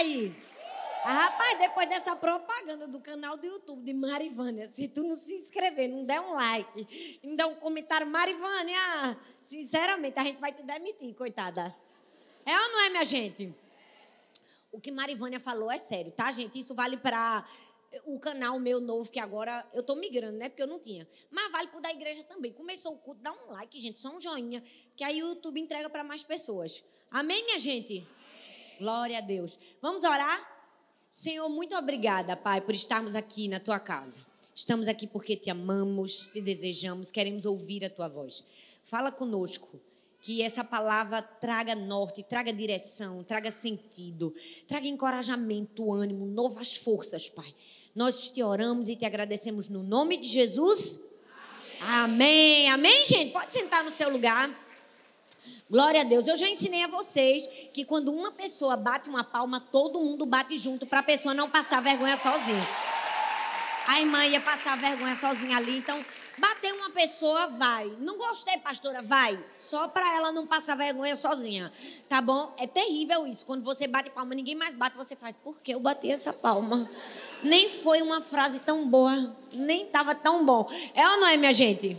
aí? Ah, rapaz, depois dessa propaganda do canal do YouTube de Marivânia, se tu não se inscrever, não der um like, não der um comentário, Marivânia, sinceramente, a gente vai te demitir, coitada. É ou não é, minha gente? O que Marivânia falou é sério, tá, gente? Isso vale para o canal meu novo, que agora eu tô migrando, né? Porque eu não tinha. Mas vale pro da igreja também. Começou o culto, dá um like, gente, só um joinha, que aí o YouTube entrega para mais pessoas. Amém, minha gente? Glória a Deus. Vamos orar? Senhor, muito obrigada, Pai, por estarmos aqui na tua casa. Estamos aqui porque te amamos, te desejamos, queremos ouvir a tua voz. Fala conosco. Que essa palavra traga norte, traga direção, traga sentido, traga encorajamento, ânimo, novas forças, Pai. Nós te oramos e te agradecemos no nome de Jesus. Amém. Amém, Amém gente? Pode sentar no seu lugar. Glória a Deus. Eu já ensinei a vocês que quando uma pessoa bate uma palma, todo mundo bate junto para a pessoa não passar vergonha sozinha. A irmã ia passar vergonha sozinha ali, então bater uma pessoa, vai. Não gostei, pastora, vai. Só para ela não passar vergonha sozinha. Tá bom? É terrível isso. Quando você bate palma, ninguém mais bate, você faz, por que eu bati essa palma? Nem foi uma frase tão boa, nem estava tão bom. É ou não é, minha gente?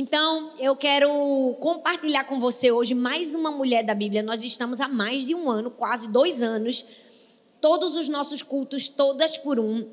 Então, eu quero compartilhar com você hoje mais uma mulher da Bíblia. Nós estamos há mais de um ano, quase dois anos, todos os nossos cultos, todas por um,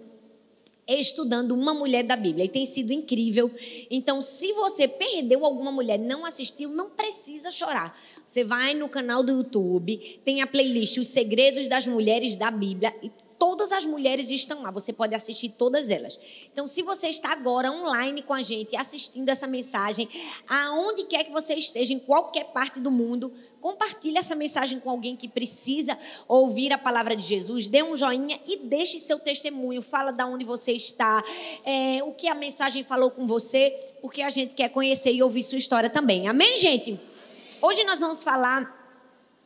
estudando uma mulher da Bíblia. E tem sido incrível. Então, se você perdeu alguma mulher, não assistiu, não precisa chorar. Você vai no canal do YouTube, tem a playlist Os Segredos das Mulheres da Bíblia e Todas as mulheres estão lá, você pode assistir todas elas. Então, se você está agora online com a gente, assistindo essa mensagem, aonde quer que você esteja, em qualquer parte do mundo, compartilhe essa mensagem com alguém que precisa ouvir a palavra de Jesus. Dê um joinha e deixe seu testemunho. Fala de onde você está, é, o que a mensagem falou com você, porque a gente quer conhecer e ouvir sua história também. Amém, gente? Hoje nós vamos falar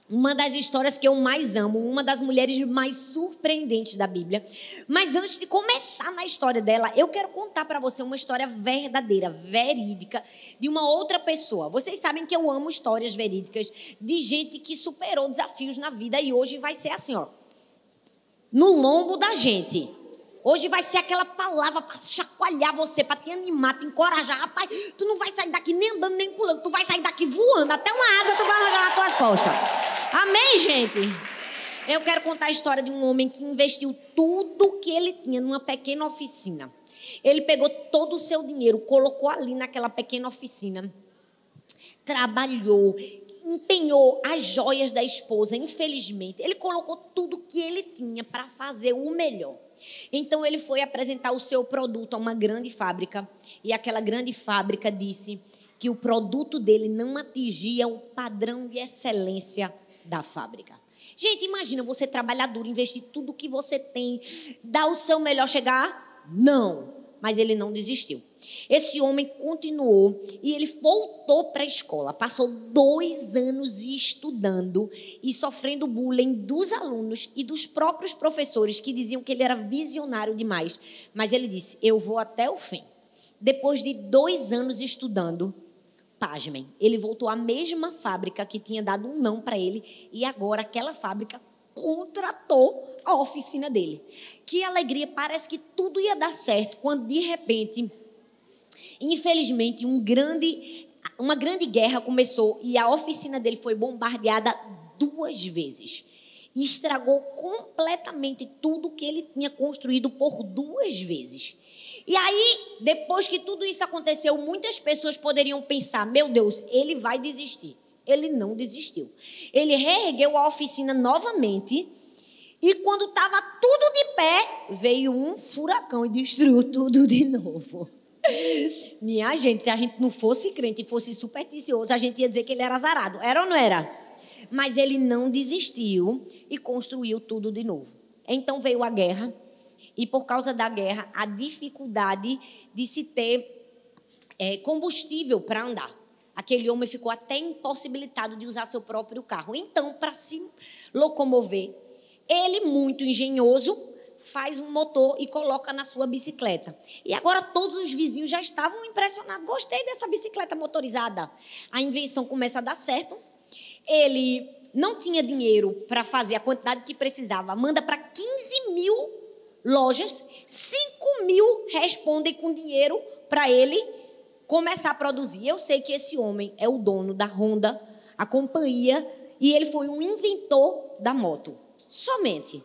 uma das histórias que eu mais amo, uma das mulheres mais surpreendentes da Bíblia. Mas antes de começar na história dela, eu quero contar para você uma história verdadeira, verídica, de uma outra pessoa. Vocês sabem que eu amo histórias verídicas de gente que superou desafios na vida e hoje vai ser assim, ó. No lombo da gente. Hoje vai ser aquela palavra para chacoalhar você, para te animar, te encorajar. Rapaz, tu não vai sair daqui nem andando, nem pulando. Tu vai sair daqui voando. Até uma asa tu vai arranjar nas tuas costas. Amém, gente? Eu quero contar a história de um homem que investiu tudo que ele tinha numa pequena oficina. Ele pegou todo o seu dinheiro, colocou ali naquela pequena oficina. Trabalhou, empenhou as joias da esposa, infelizmente. Ele colocou tudo que ele tinha para fazer o melhor. Então ele foi apresentar o seu produto a uma grande fábrica e aquela grande fábrica disse que o produto dele não atingia o padrão de excelência da fábrica. Gente, imagina você trabalhar duro, investir tudo que você tem, dar o seu melhor, chegar? Não. Mas ele não desistiu. Esse homem continuou e ele voltou para a escola. Passou dois anos estudando e sofrendo bullying dos alunos e dos próprios professores que diziam que ele era visionário demais. Mas ele disse: Eu vou até o fim. Depois de dois anos estudando, pasmem, ele voltou à mesma fábrica que tinha dado um não para ele e agora aquela fábrica contratou a oficina dele. Que alegria, parece que tudo ia dar certo quando de repente Infelizmente, um grande, uma grande guerra começou e a oficina dele foi bombardeada duas vezes. E estragou completamente tudo que ele tinha construído por duas vezes. E aí, depois que tudo isso aconteceu, muitas pessoas poderiam pensar: meu Deus, ele vai desistir. Ele não desistiu. Ele reergueu a oficina novamente. E quando estava tudo de pé, veio um furacão e destruiu tudo de novo. Minha gente, se a gente não fosse crente e fosse supersticioso, a gente ia dizer que ele era azarado. Era ou não era? Mas ele não desistiu e construiu tudo de novo. Então veio a guerra, e por causa da guerra, a dificuldade de se ter é, combustível para andar. Aquele homem ficou até impossibilitado de usar seu próprio carro. Então, para se locomover, ele, muito engenhoso, faz um motor e coloca na sua bicicleta. E agora todos os vizinhos já estavam impressionados. Gostei dessa bicicleta motorizada. A invenção começa a dar certo. Ele não tinha dinheiro para fazer a quantidade que precisava, manda para 15 mil lojas, 5 mil respondem com dinheiro para ele começar a produzir. Eu sei que esse homem é o dono da Honda, a companhia, e ele foi um inventor da moto. Somente.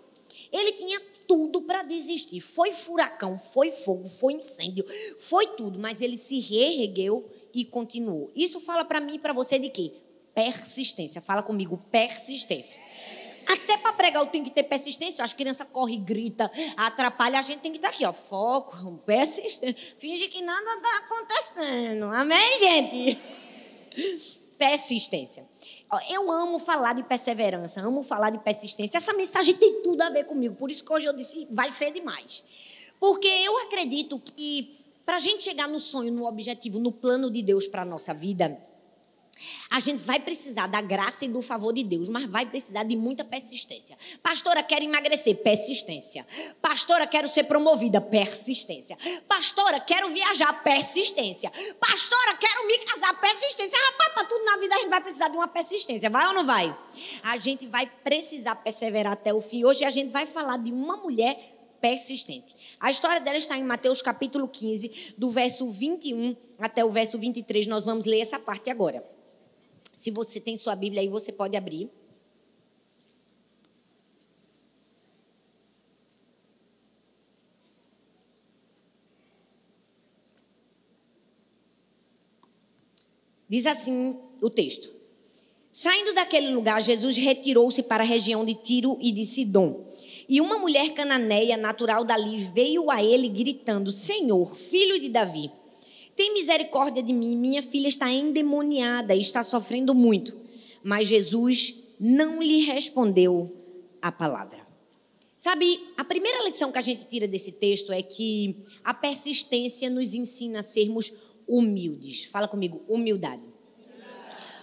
Ele tinha tudo para desistir. Foi furacão, foi fogo, foi incêndio, foi tudo, mas ele se reergueu e continuou. Isso fala para mim e para você de quê? Persistência. Fala comigo, persistência. Até para pregar eu tenho que ter persistência. As crianças correm, grita, atrapalha. A gente tem que estar aqui, ó. Foco, persistência. Finge que nada está acontecendo. Amém, gente? Persistência. Eu amo falar de perseverança, amo falar de persistência. Essa mensagem tem tudo a ver comigo. Por isso que hoje eu disse, vai ser demais. Porque eu acredito que para a gente chegar no sonho, no objetivo, no plano de Deus para a nossa vida, a gente vai precisar da graça e do favor de Deus, mas vai precisar de muita persistência. Pastora, quero emagrecer, persistência. Pastora, quero ser promovida, persistência. Pastora, quero viajar, persistência. Pastora, quero me casar, persistência. Rapaz, para tudo na vida a gente vai precisar de uma persistência, vai ou não vai? A gente vai precisar perseverar até o fim. Hoje a gente vai falar de uma mulher persistente. A história dela está em Mateus capítulo 15, do verso 21 até o verso 23. Nós vamos ler essa parte agora. Se você tem sua Bíblia aí, você pode abrir. Diz assim o texto: Saindo daquele lugar, Jesus retirou-se para a região de Tiro e de Sidom. E uma mulher cananeia, natural dali, veio a ele gritando: Senhor, filho de Davi, tem misericórdia de mim, minha filha está endemoniada e está sofrendo muito. Mas Jesus não lhe respondeu a palavra. Sabe, a primeira lição que a gente tira desse texto é que a persistência nos ensina a sermos humildes. Fala comigo, humildade.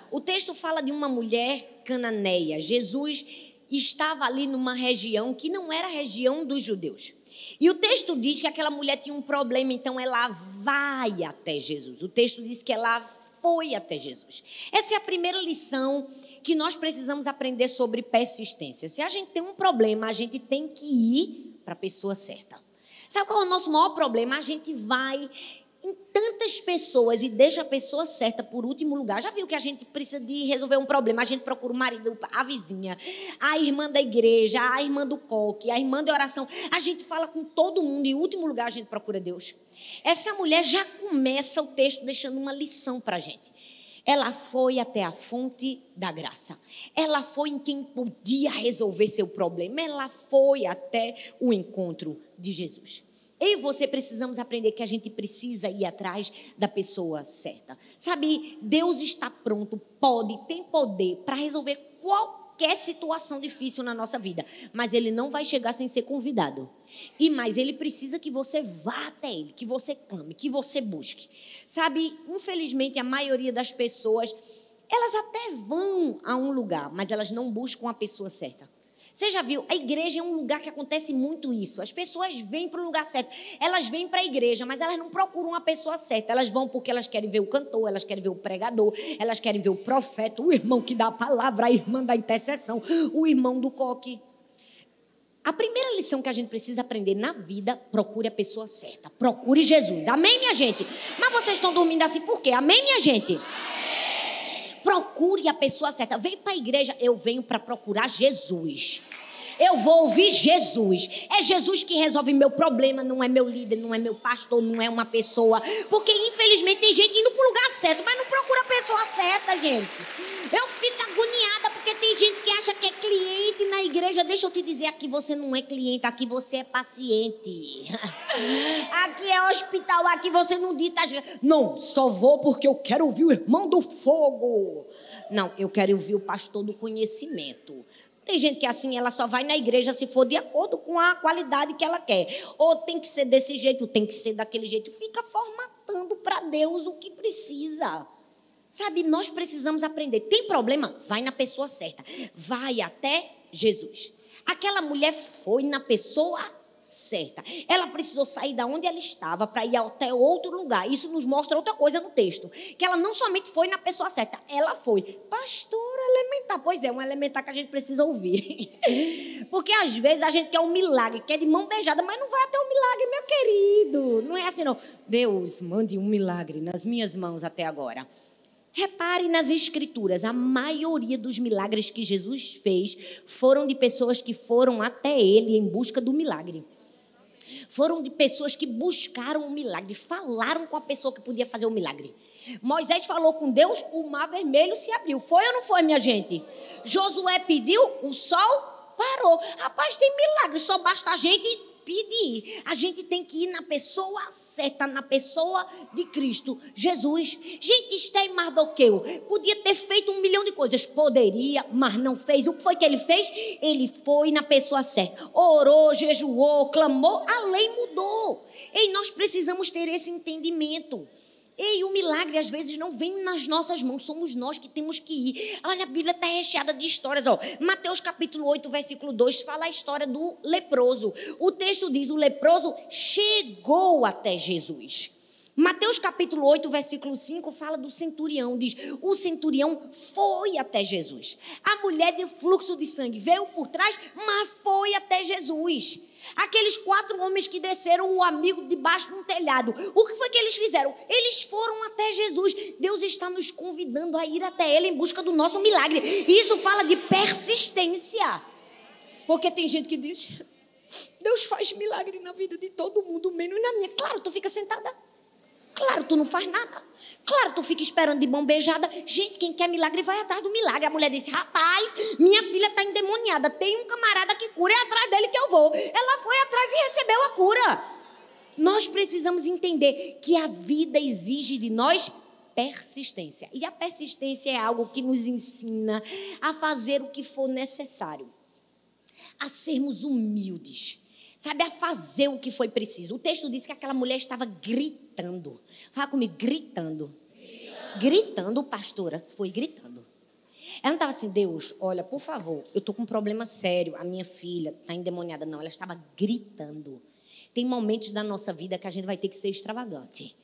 O texto fala de uma mulher cananeia. Jesus estava ali numa região que não era a região dos judeus. E o texto diz que aquela mulher tinha um problema, então ela vai até Jesus. O texto diz que ela foi até Jesus. Essa é a primeira lição que nós precisamos aprender sobre persistência. Se a gente tem um problema, a gente tem que ir para a pessoa certa. Sabe qual é o nosso maior problema? A gente vai em tantas pessoas e deixa a pessoa certa por último lugar. Já viu que a gente precisa de resolver um problema? A gente procura o marido, a vizinha, a irmã da igreja, a irmã do coque, a irmã de oração. A gente fala com todo mundo. Em último lugar, a gente procura Deus. Essa mulher já começa o texto deixando uma lição para a gente. Ela foi até a fonte da graça. Ela foi em quem podia resolver seu problema. Ela foi até o encontro de Jesus. Eu e você precisamos aprender que a gente precisa ir atrás da pessoa certa. Sabe, Deus está pronto, pode, tem poder para resolver qualquer situação difícil na nossa vida, mas ele não vai chegar sem ser convidado. E mais, ele precisa que você vá até ele, que você clame, que você busque. Sabe, infelizmente a maioria das pessoas, elas até vão a um lugar, mas elas não buscam a pessoa certa. Você já viu? A igreja é um lugar que acontece muito isso. As pessoas vêm para o lugar certo. Elas vêm para a igreja, mas elas não procuram a pessoa certa. Elas vão porque elas querem ver o cantor, elas querem ver o pregador, elas querem ver o profeta, o irmão que dá a palavra, a irmã da intercessão, o irmão do coque. A primeira lição que a gente precisa aprender na vida, procure a pessoa certa. Procure Jesus. Amém, minha gente? Mas vocês estão dormindo assim por quê? Amém, minha gente? Procure a pessoa certa. Vem para a igreja, eu venho para procurar Jesus. Eu vou ouvir Jesus. É Jesus que resolve meu problema, não é meu líder, não é meu pastor, não é uma pessoa. Porque infelizmente tem gente indo para o lugar certo, mas não procura a pessoa certa, gente. Eu fico agoniada porque tem gente que acha que é cliente na igreja. Deixa eu te dizer, aqui você não é cliente, aqui você é paciente. Aqui é hospital, aqui você não dita. Não, só vou porque eu quero ouvir o irmão do fogo. Não, eu quero ouvir o pastor do conhecimento. Tem gente que assim, ela só vai na igreja se for de acordo com a qualidade que ela quer. Ou tem que ser desse jeito, tem que ser daquele jeito. Fica formatando para Deus o que precisa. Sabe, nós precisamos aprender. Tem problema? Vai na pessoa certa. Vai até Jesus. Aquela mulher foi na pessoa certa. Ela precisou sair da onde ela estava para ir até outro lugar. Isso nos mostra outra coisa no texto, que ela não somente foi na pessoa certa, ela foi pastora elementar. Pois é, um elementar que a gente precisa ouvir. Porque às vezes a gente quer um milagre, quer de mão beijada, mas não vai até o um milagre, meu querido. Não é assim não. Deus, mande um milagre nas minhas mãos até agora. Repare nas escrituras, a maioria dos milagres que Jesus fez foram de pessoas que foram até ele em busca do milagre. Foram de pessoas que buscaram o milagre, falaram com a pessoa que podia fazer o milagre. Moisés falou com Deus, o mar vermelho se abriu. Foi ou não foi, minha gente? Josué pediu, o sol parou. Rapaz, tem milagre, só basta a gente pedir. A gente tem que ir na pessoa certa, na pessoa de Cristo, Jesus. Gente, Esther e Mardoqueu podia ter feito um milhão de coisas. Poderia, mas não fez. O que foi que ele fez? Ele foi na pessoa certa. Orou, jejuou, clamou, a lei mudou. E nós precisamos ter esse entendimento. Ei, o milagre às vezes não vem nas nossas mãos, somos nós que temos que ir. Olha, a Bíblia está recheada de histórias. Ó. Mateus capítulo 8, versículo 2, fala a história do leproso. O texto diz: o leproso chegou até Jesus. Mateus capítulo 8, versículo 5 fala do centurião, diz: "O centurião foi até Jesus. A mulher de fluxo de sangue veio por trás, mas foi até Jesus." Aqueles quatro homens que desceram o amigo debaixo de um telhado. O que foi que eles fizeram? Eles foram até Jesus. Deus está nos convidando a ir até Ele em busca do nosso milagre. Isso fala de persistência. Porque tem gente que diz: Deus faz milagre na vida de todo mundo, menos na minha. Claro, tu fica sentada. Claro, tu não faz nada. Claro, tu fica esperando de mão beijada. Gente, quem quer milagre vai atrás do milagre. A mulher disse: Rapaz, minha filha está endemoniada. Tem um camarada que cura, é atrás dele que eu vou. Ela foi atrás e recebeu a cura. Nós precisamos entender que a vida exige de nós persistência. E a persistência é algo que nos ensina a fazer o que for necessário, a sermos humildes sabe, a fazer o que foi preciso. O texto diz que aquela mulher estava gritando. Fala comigo, gritando. Gritando, gritando pastora, foi gritando. Ela não estava assim, Deus, olha, por favor, eu estou com um problema sério, a minha filha está endemoniada. Não, ela estava gritando. Tem momentos da nossa vida que a gente vai ter que ser extravagante.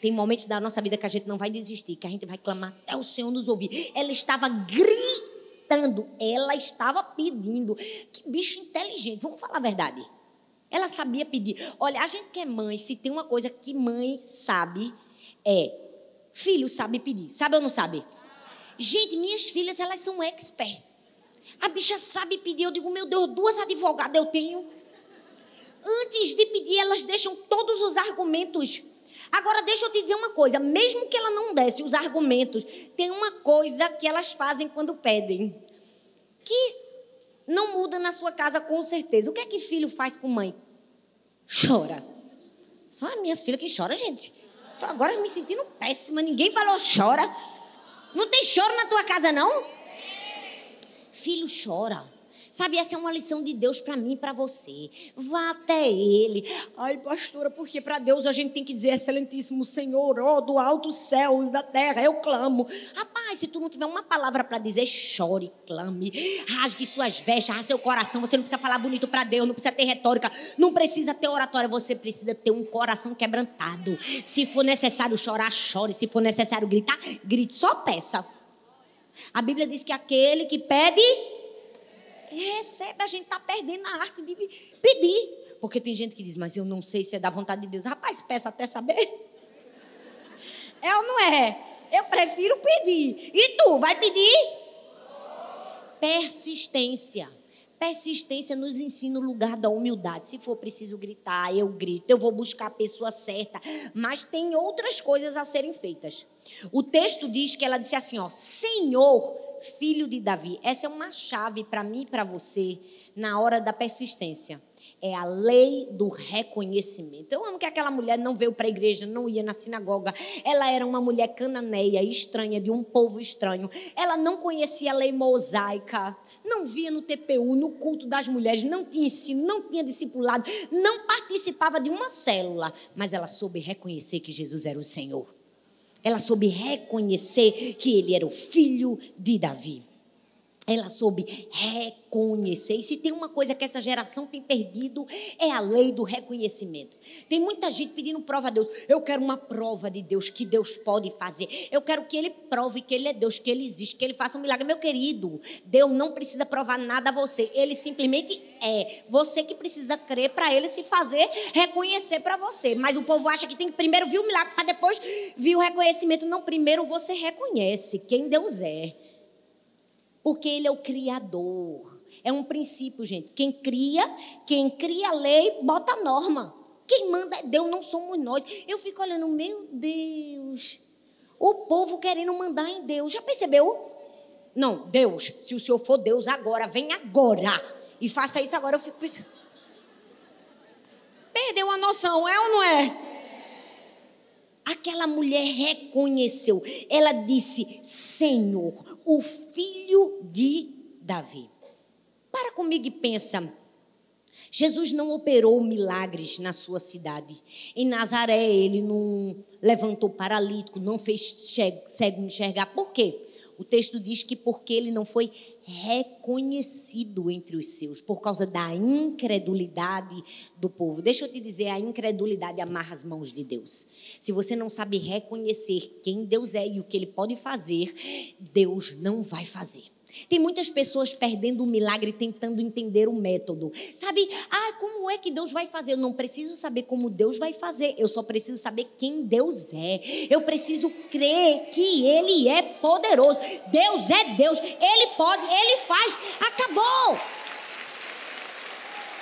Tem momentos da nossa vida que a gente não vai desistir, que a gente vai clamar até o Senhor nos ouvir. Ela estava gritando, ela estava pedindo. Que bicho inteligente, vamos falar a verdade. Ela sabia pedir. Olha, a gente que é mãe, se tem uma coisa que mãe sabe, é filho sabe pedir. Sabe ou não sabe? Gente, minhas filhas, elas são expert. A bicha sabe pedir. Eu digo, meu Deus, duas advogadas eu tenho. Antes de pedir, elas deixam todos os argumentos. Agora, deixa eu te dizer uma coisa: mesmo que ela não desse os argumentos, tem uma coisa que elas fazem quando pedem. Que não muda na sua casa com certeza. O que é que filho faz com mãe? Chora. Só as minhas filhas que choram, gente. Tô agora me sentindo péssima. Ninguém falou chora. Não tem choro na tua casa, não? Filho chora. Sabe, essa é uma lição de Deus para mim e para você. Vá até Ele. Ai, pastora, porque para Deus a gente tem que dizer, excelentíssimo Senhor, ó, oh, do alto céus, da terra, eu clamo. Rapaz, se tu não tiver uma palavra para dizer, chore, clame, rasgue suas vestes, rasgue seu coração. Você não precisa falar bonito para Deus, não precisa ter retórica, não precisa ter oratória, você precisa ter um coração quebrantado. Se for necessário chorar, chore. Se for necessário gritar, grite. Só peça. A Bíblia diz que aquele que pede recebe, a gente está perdendo a arte de pedir. Porque tem gente que diz, mas eu não sei se é da vontade de Deus. Rapaz, peça até saber. É ou não é? Eu prefiro pedir. E tu, vai pedir? Persistência. Persistência nos ensina o lugar da humildade. Se for preciso gritar, eu grito, eu vou buscar a pessoa certa. Mas tem outras coisas a serem feitas. O texto diz que ela disse assim: ó, Senhor, filho de Davi. Essa é uma chave para mim e para você na hora da persistência. É a lei do reconhecimento. Eu amo que aquela mulher não veio para a igreja, não ia na sinagoga. Ela era uma mulher cananeia, estranha, de um povo estranho. Ela não conhecia a lei mosaica, não via no TPU, no culto das mulheres, não tinha ensino, não tinha discipulado, não participava de uma célula, mas ela soube reconhecer que Jesus era o Senhor. Ela soube reconhecer que ele era o filho de Davi. Ela soube reconhecer. E se tem uma coisa que essa geração tem perdido, é a lei do reconhecimento. Tem muita gente pedindo prova a Deus. Eu quero uma prova de Deus, que Deus pode fazer. Eu quero que Ele prove que Ele é Deus, que Ele existe, que Ele faça um milagre. Meu querido, Deus não precisa provar nada a você. Ele simplesmente é. Você que precisa crer para Ele se fazer reconhecer para você. Mas o povo acha que tem que primeiro vir o milagre para depois vir o reconhecimento. Não, primeiro você reconhece quem Deus é. Porque ele é o criador. É um princípio, gente. Quem cria, quem cria a lei, bota a norma. Quem manda é Deus, não somos nós. Eu fico olhando, meu Deus. O povo querendo mandar em Deus. Já percebeu? Não, Deus, se o Senhor for Deus agora, vem agora. E faça isso agora, eu fico pensando. Perdeu a noção, é ou não é? Aquela mulher reconheceu. Ela disse: Senhor, o filho de Davi. Para comigo e pensa. Jesus não operou milagres na sua cidade. Em Nazaré, ele não levantou paralítico, não fez cego enxergar. Por quê? O texto diz que porque ele não foi reconhecido entre os seus, por causa da incredulidade do povo. Deixa eu te dizer, a incredulidade amarra as mãos de Deus. Se você não sabe reconhecer quem Deus é e o que ele pode fazer, Deus não vai fazer. Tem muitas pessoas perdendo o milagre tentando entender o método. Sabe? Ah, como é que Deus vai fazer? Eu não preciso saber como Deus vai fazer. Eu só preciso saber quem Deus é. Eu preciso crer que Ele é poderoso. Deus é Deus. Ele pode, Ele faz. Acabou.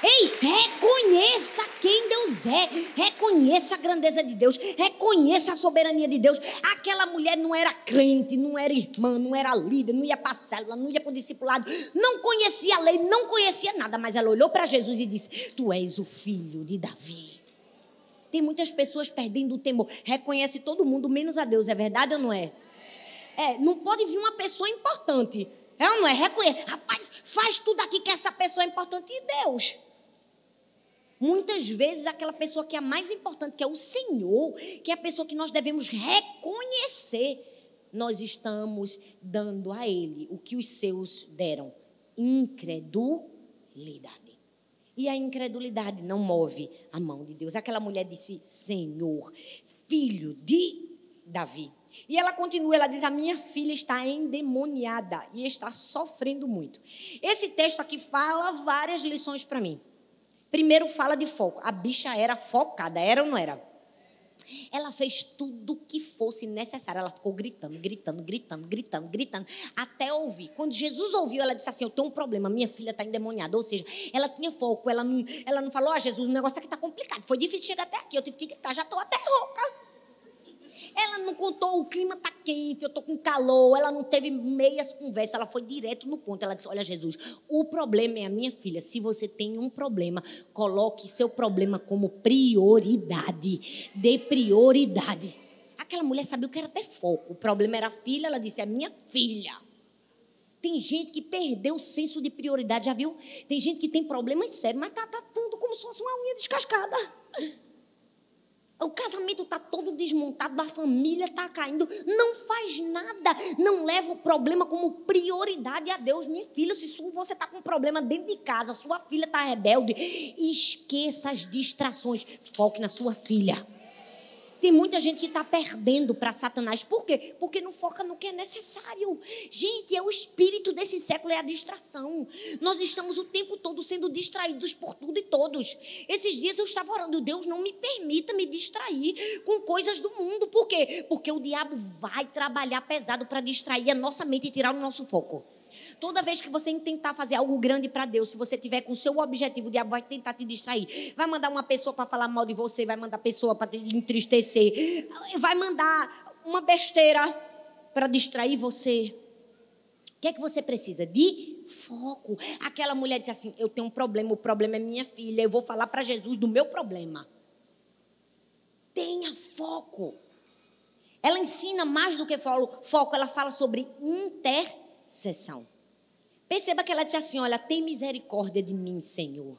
Ei, reconheça quem Deus é. Reconheça a grandeza de Deus. Reconheça a soberania de Deus. Aquela mulher não era crente, não era irmã, não era líder, não ia para a célula, não ia para o discipulado, não conhecia a lei, não conhecia nada. Mas ela olhou para Jesus e disse: Tu és o filho de Davi. Tem muitas pessoas perdendo o temor. Reconhece todo mundo, menos a Deus. É verdade ou não é? É, não pode vir uma pessoa importante. É ou não é? Reconhece. Rapaz, faz tudo aqui que essa pessoa é importante. E Deus? Muitas vezes aquela pessoa que é a mais importante, que é o Senhor, que é a pessoa que nós devemos reconhecer, nós estamos dando a Ele o que os seus deram: incredulidade. E a incredulidade não move a mão de Deus. Aquela mulher disse: Senhor, filho de Davi. E ela continua, ela diz: A minha filha está endemoniada e está sofrendo muito. Esse texto aqui fala várias lições para mim. Primeiro fala de foco. A bicha era focada, era ou não era? Ela fez tudo o que fosse necessário. Ela ficou gritando, gritando, gritando, gritando, gritando, até ouvir. Quando Jesus ouviu, ela disse assim: Eu tenho um problema, minha filha está endemoniada. Ou seja, ela tinha foco, ela não, ela não falou: Ó, Jesus, o negócio aqui está complicado. Foi difícil chegar até aqui, eu tive que gritar, já estou até rouca. Ela não contou, o clima está quente, eu estou com calor. Ela não teve meias conversas, ela foi direto no ponto. Ela disse: Olha, Jesus, o problema é a minha filha. Se você tem um problema, coloque seu problema como prioridade. Dê prioridade. Aquela mulher sabia que era ter foco. O problema era a filha, ela disse: É minha filha. Tem gente que perdeu o senso de prioridade, já viu? Tem gente que tem problemas sérios, mas tá tudo como se fosse uma unha descascada. O casamento está todo desmontado, a família está caindo. Não faz nada. Não leva o problema como prioridade a Deus. Minha filha, se você está com problema dentro de casa, sua filha está rebelde, esqueça as distrações. Foque na sua filha. Tem muita gente que está perdendo para Satanás. Por quê? Porque não foca no que é necessário. Gente, é o espírito desse século, é a distração. Nós estamos o tempo todo sendo distraídos por tudo e todos. Esses dias eu estava orando, Deus não me permita me distrair com coisas do mundo. Por quê? Porque o diabo vai trabalhar pesado para distrair a nossa mente e tirar o nosso foco. Toda vez que você tentar fazer algo grande para Deus, se você tiver com o seu objetivo, o diabo vai tentar te distrair. Vai mandar uma pessoa para falar mal de você, vai mandar pessoa para te entristecer, vai mandar uma besteira para distrair você. O que é que você precisa? De foco. Aquela mulher disse assim: Eu tenho um problema, o problema é minha filha, eu vou falar para Jesus do meu problema. Tenha foco. Ela ensina mais do que foco, ela fala sobre intercessão. Perceba que ela disse assim: Olha, tem misericórdia de mim, Senhor.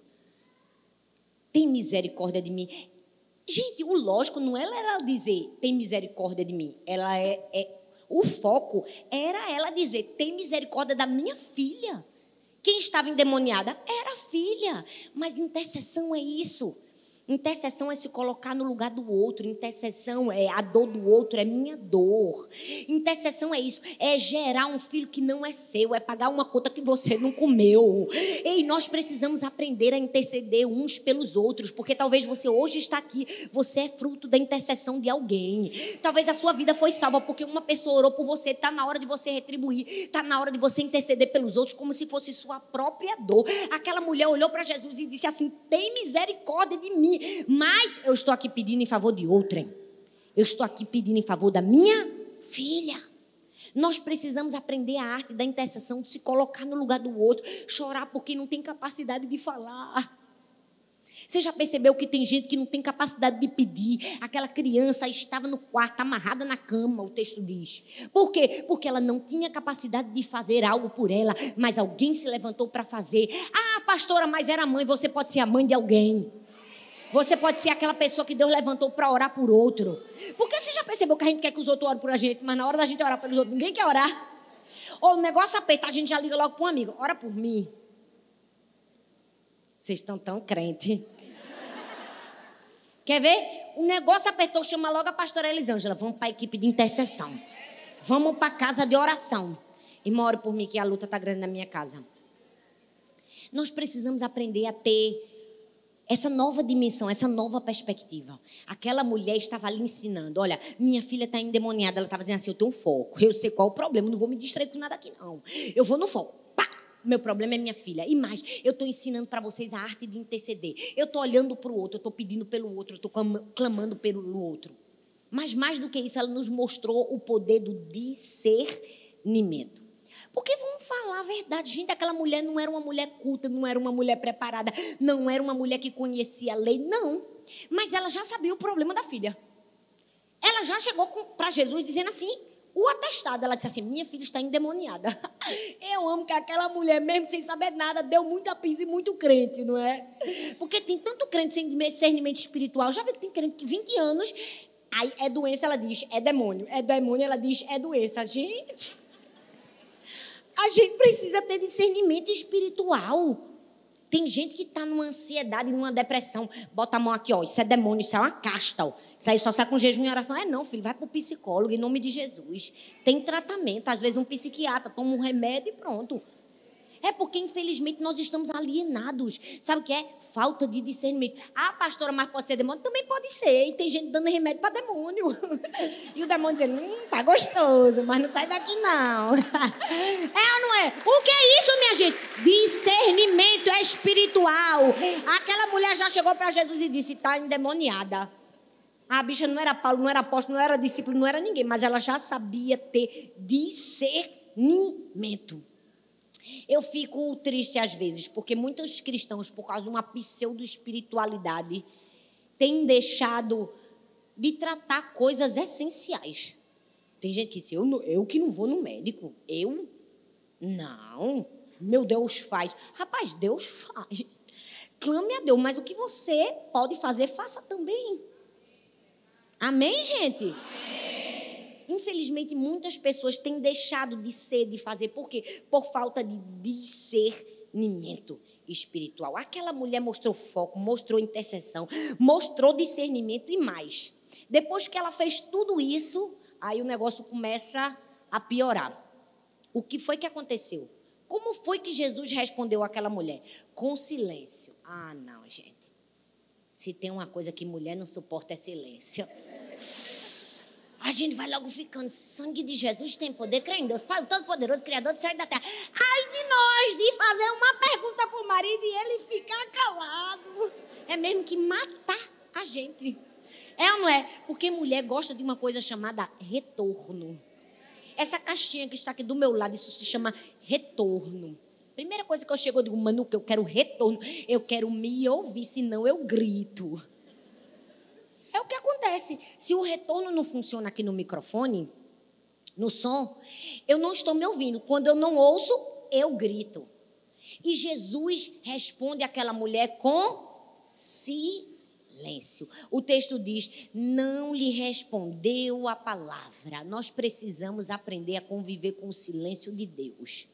Tem misericórdia de mim. Gente, o lógico não é ela dizer tem misericórdia de mim. Ela é, é O foco era ela dizer: tem misericórdia da minha filha. Quem estava endemoniada era a filha. Mas intercessão é isso. Intercessão é se colocar no lugar do outro. Intercessão é a dor do outro, é minha dor. Intercessão é isso, é gerar um filho que não é seu, é pagar uma conta que você não comeu. E nós precisamos aprender a interceder uns pelos outros, porque talvez você hoje está aqui, você é fruto da intercessão de alguém. Talvez a sua vida foi salva porque uma pessoa orou por você. Está na hora de você retribuir, está na hora de você interceder pelos outros como se fosse sua própria dor. Aquela mulher olhou para Jesus e disse assim: "Tem misericórdia de mim" mas eu estou aqui pedindo em favor de outrem. Eu estou aqui pedindo em favor da minha filha. Nós precisamos aprender a arte da intercessão, de se colocar no lugar do outro, chorar porque não tem capacidade de falar. Você já percebeu que tem gente que não tem capacidade de pedir? Aquela criança estava no quarto, amarrada na cama, o texto diz. Por quê? Porque ela não tinha capacidade de fazer algo por ela, mas alguém se levantou para fazer. Ah, pastora, mas era mãe, você pode ser a mãe de alguém. Você pode ser aquela pessoa que Deus levantou para orar por outro. Porque você já percebeu que a gente quer que os outros orem por a gente, mas na hora da gente orar pelos outros, ninguém quer orar? Ou o negócio aperta, a gente já liga logo para um amigo: ora por mim. Vocês estão tão crente. Quer ver? O negócio apertou, chama logo a pastora Elisângela. Vamos para a equipe de intercessão. Vamos para a casa de oração. E ore por mim que a luta está grande na minha casa. Nós precisamos aprender a ter essa nova dimensão, essa nova perspectiva. Aquela mulher estava ali ensinando: olha, minha filha está endemoniada. Ela estava dizendo assim: eu tenho um foco, eu sei qual é o problema, não vou me distrair com nada aqui, não. Eu vou no foco. Pá! Meu problema é minha filha. E mais, eu estou ensinando para vocês a arte de interceder. Eu estou olhando para o outro, eu estou pedindo pelo outro, eu estou clamando pelo outro. Mas mais do que isso, ela nos mostrou o poder do discernimento. Porque vamos falar a verdade, gente, aquela mulher não era uma mulher culta, não era uma mulher preparada, não era uma mulher que conhecia a lei, não. Mas ela já sabia o problema da filha. Ela já chegou para Jesus dizendo assim, o atestado, ela disse assim: Minha filha está endemoniada. Eu amo que aquela mulher, mesmo sem saber nada, deu muita pisa e muito crente, não é? Porque tem tanto crente sem discernimento espiritual. Já viu que tem crente que 20 anos, aí é doença, ela diz, é demônio. É demônio, ela diz, é doença. Gente. A gente precisa ter discernimento espiritual. Tem gente que está numa ansiedade, numa depressão. Bota a mão aqui, ó. Isso é demônio, isso é uma casta, ó. Isso aí só sai com jejum e oração. É não, filho, vai para o psicólogo em nome de Jesus. Tem tratamento. Às vezes um psiquiatra toma um remédio e pronto. É porque, infelizmente, nós estamos alienados. Sabe o que é? Falta de discernimento. Ah, pastora, mas pode ser demônio? Também pode ser. E tem gente dando remédio para demônio. E o demônio dizendo, hum, tá gostoso, mas não sai daqui não. É ou não é? O que é isso, minha gente? Discernimento espiritual. Aquela mulher já chegou para Jesus e disse, tá endemoniada. A bicha não era Paulo, não era apóstolo, não era discípulo, não era ninguém, mas ela já sabia ter discernimento. Eu fico triste às vezes, porque muitos cristãos, por causa de uma pseudo-espiritualidade, têm deixado de tratar coisas essenciais. Tem gente que diz, eu, eu que não vou no médico. Eu? Não. Meu Deus faz. Rapaz, Deus faz. Clame a Deus, mas o que você pode fazer, faça também. Amém, gente? Amém. Infelizmente, muitas pessoas têm deixado de ser, de fazer. Por quê? Por falta de discernimento espiritual. Aquela mulher mostrou foco, mostrou intercessão, mostrou discernimento e mais. Depois que ela fez tudo isso, aí o negócio começa a piorar. O que foi que aconteceu? Como foi que Jesus respondeu àquela mulher? Com silêncio. Ah, não, gente. Se tem uma coisa que mulher não suporta é silêncio a gente vai logo ficando. Sangue de Jesus tem poder, crê em Deus, Pai Todo-Poderoso, Criador do céu e da terra. Ai de nós de fazer uma pergunta para o marido e ele ficar calado. É mesmo que matar a gente. É ou não é? Porque mulher gosta de uma coisa chamada retorno. Essa caixinha que está aqui do meu lado, isso se chama retorno. Primeira coisa que eu chego, eu digo, Manu, que eu quero retorno. Eu quero me ouvir, senão eu grito. É o que acontece. Se o retorno não funciona aqui no microfone, no som, eu não estou me ouvindo. Quando eu não ouço, eu grito. E Jesus responde àquela mulher com silêncio. O texto diz: não lhe respondeu a palavra. Nós precisamos aprender a conviver com o silêncio de Deus.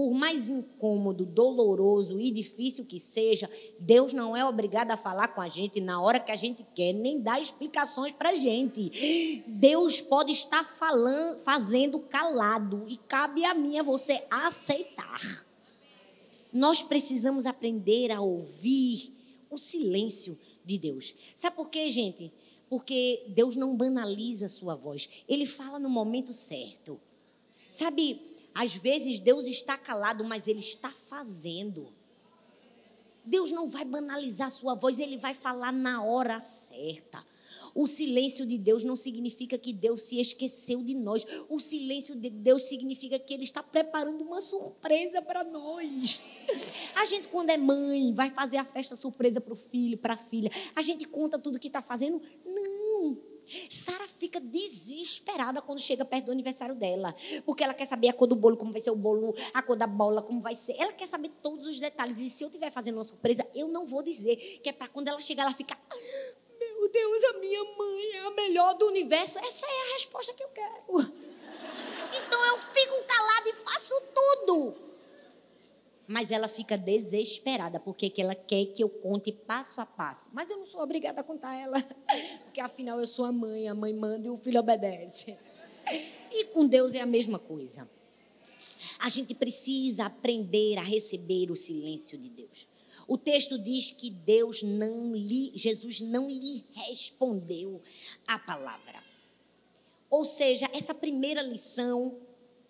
Por mais incômodo, doloroso e difícil que seja, Deus não é obrigado a falar com a gente na hora que a gente quer, nem dar explicações para a gente. Deus pode estar falando, fazendo calado e cabe a mim a você aceitar. Nós precisamos aprender a ouvir o silêncio de Deus. Sabe por quê, gente? Porque Deus não banaliza a sua voz. Ele fala no momento certo. Sabe, às vezes Deus está calado, mas Ele está fazendo. Deus não vai banalizar sua voz, Ele vai falar na hora certa. O silêncio de Deus não significa que Deus se esqueceu de nós. O silêncio de Deus significa que Ele está preparando uma surpresa para nós. A gente, quando é mãe, vai fazer a festa surpresa para o filho, para a filha. A gente conta tudo que está fazendo. Não. Sara fica desesperada quando chega perto do aniversário dela, porque ela quer saber a cor do bolo, como vai ser o bolo, a cor da bola, como vai ser. Ela quer saber todos os detalhes. E se eu estiver fazendo uma surpresa, eu não vou dizer, que é para quando ela chegar, ela ficar meu Deus, a minha mãe é a melhor do universo. Essa é a resposta que eu quero. Então eu fico calada e faço tudo. Mas ela fica desesperada, porque ela quer que eu conte passo a passo. Mas eu não sou obrigada a contar ela, porque afinal eu sou a mãe, a mãe manda e o filho obedece. E com Deus é a mesma coisa. A gente precisa aprender a receber o silêncio de Deus. O texto diz que Deus não lhe, Jesus não lhe respondeu a palavra. Ou seja, essa primeira lição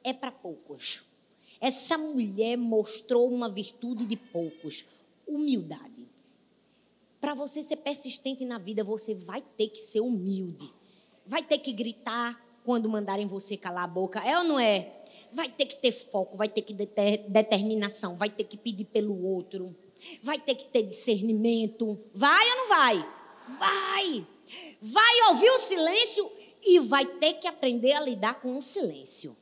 é para poucos. Essa mulher mostrou uma virtude de poucos, humildade. Para você ser persistente na vida, você vai ter que ser humilde. Vai ter que gritar quando mandarem você calar a boca, é ou não é? Vai ter que ter foco, vai ter que ter determinação, vai ter que pedir pelo outro vai ter que ter discernimento. Vai ou não vai? Vai! Vai ouvir o silêncio e vai ter que aprender a lidar com o silêncio.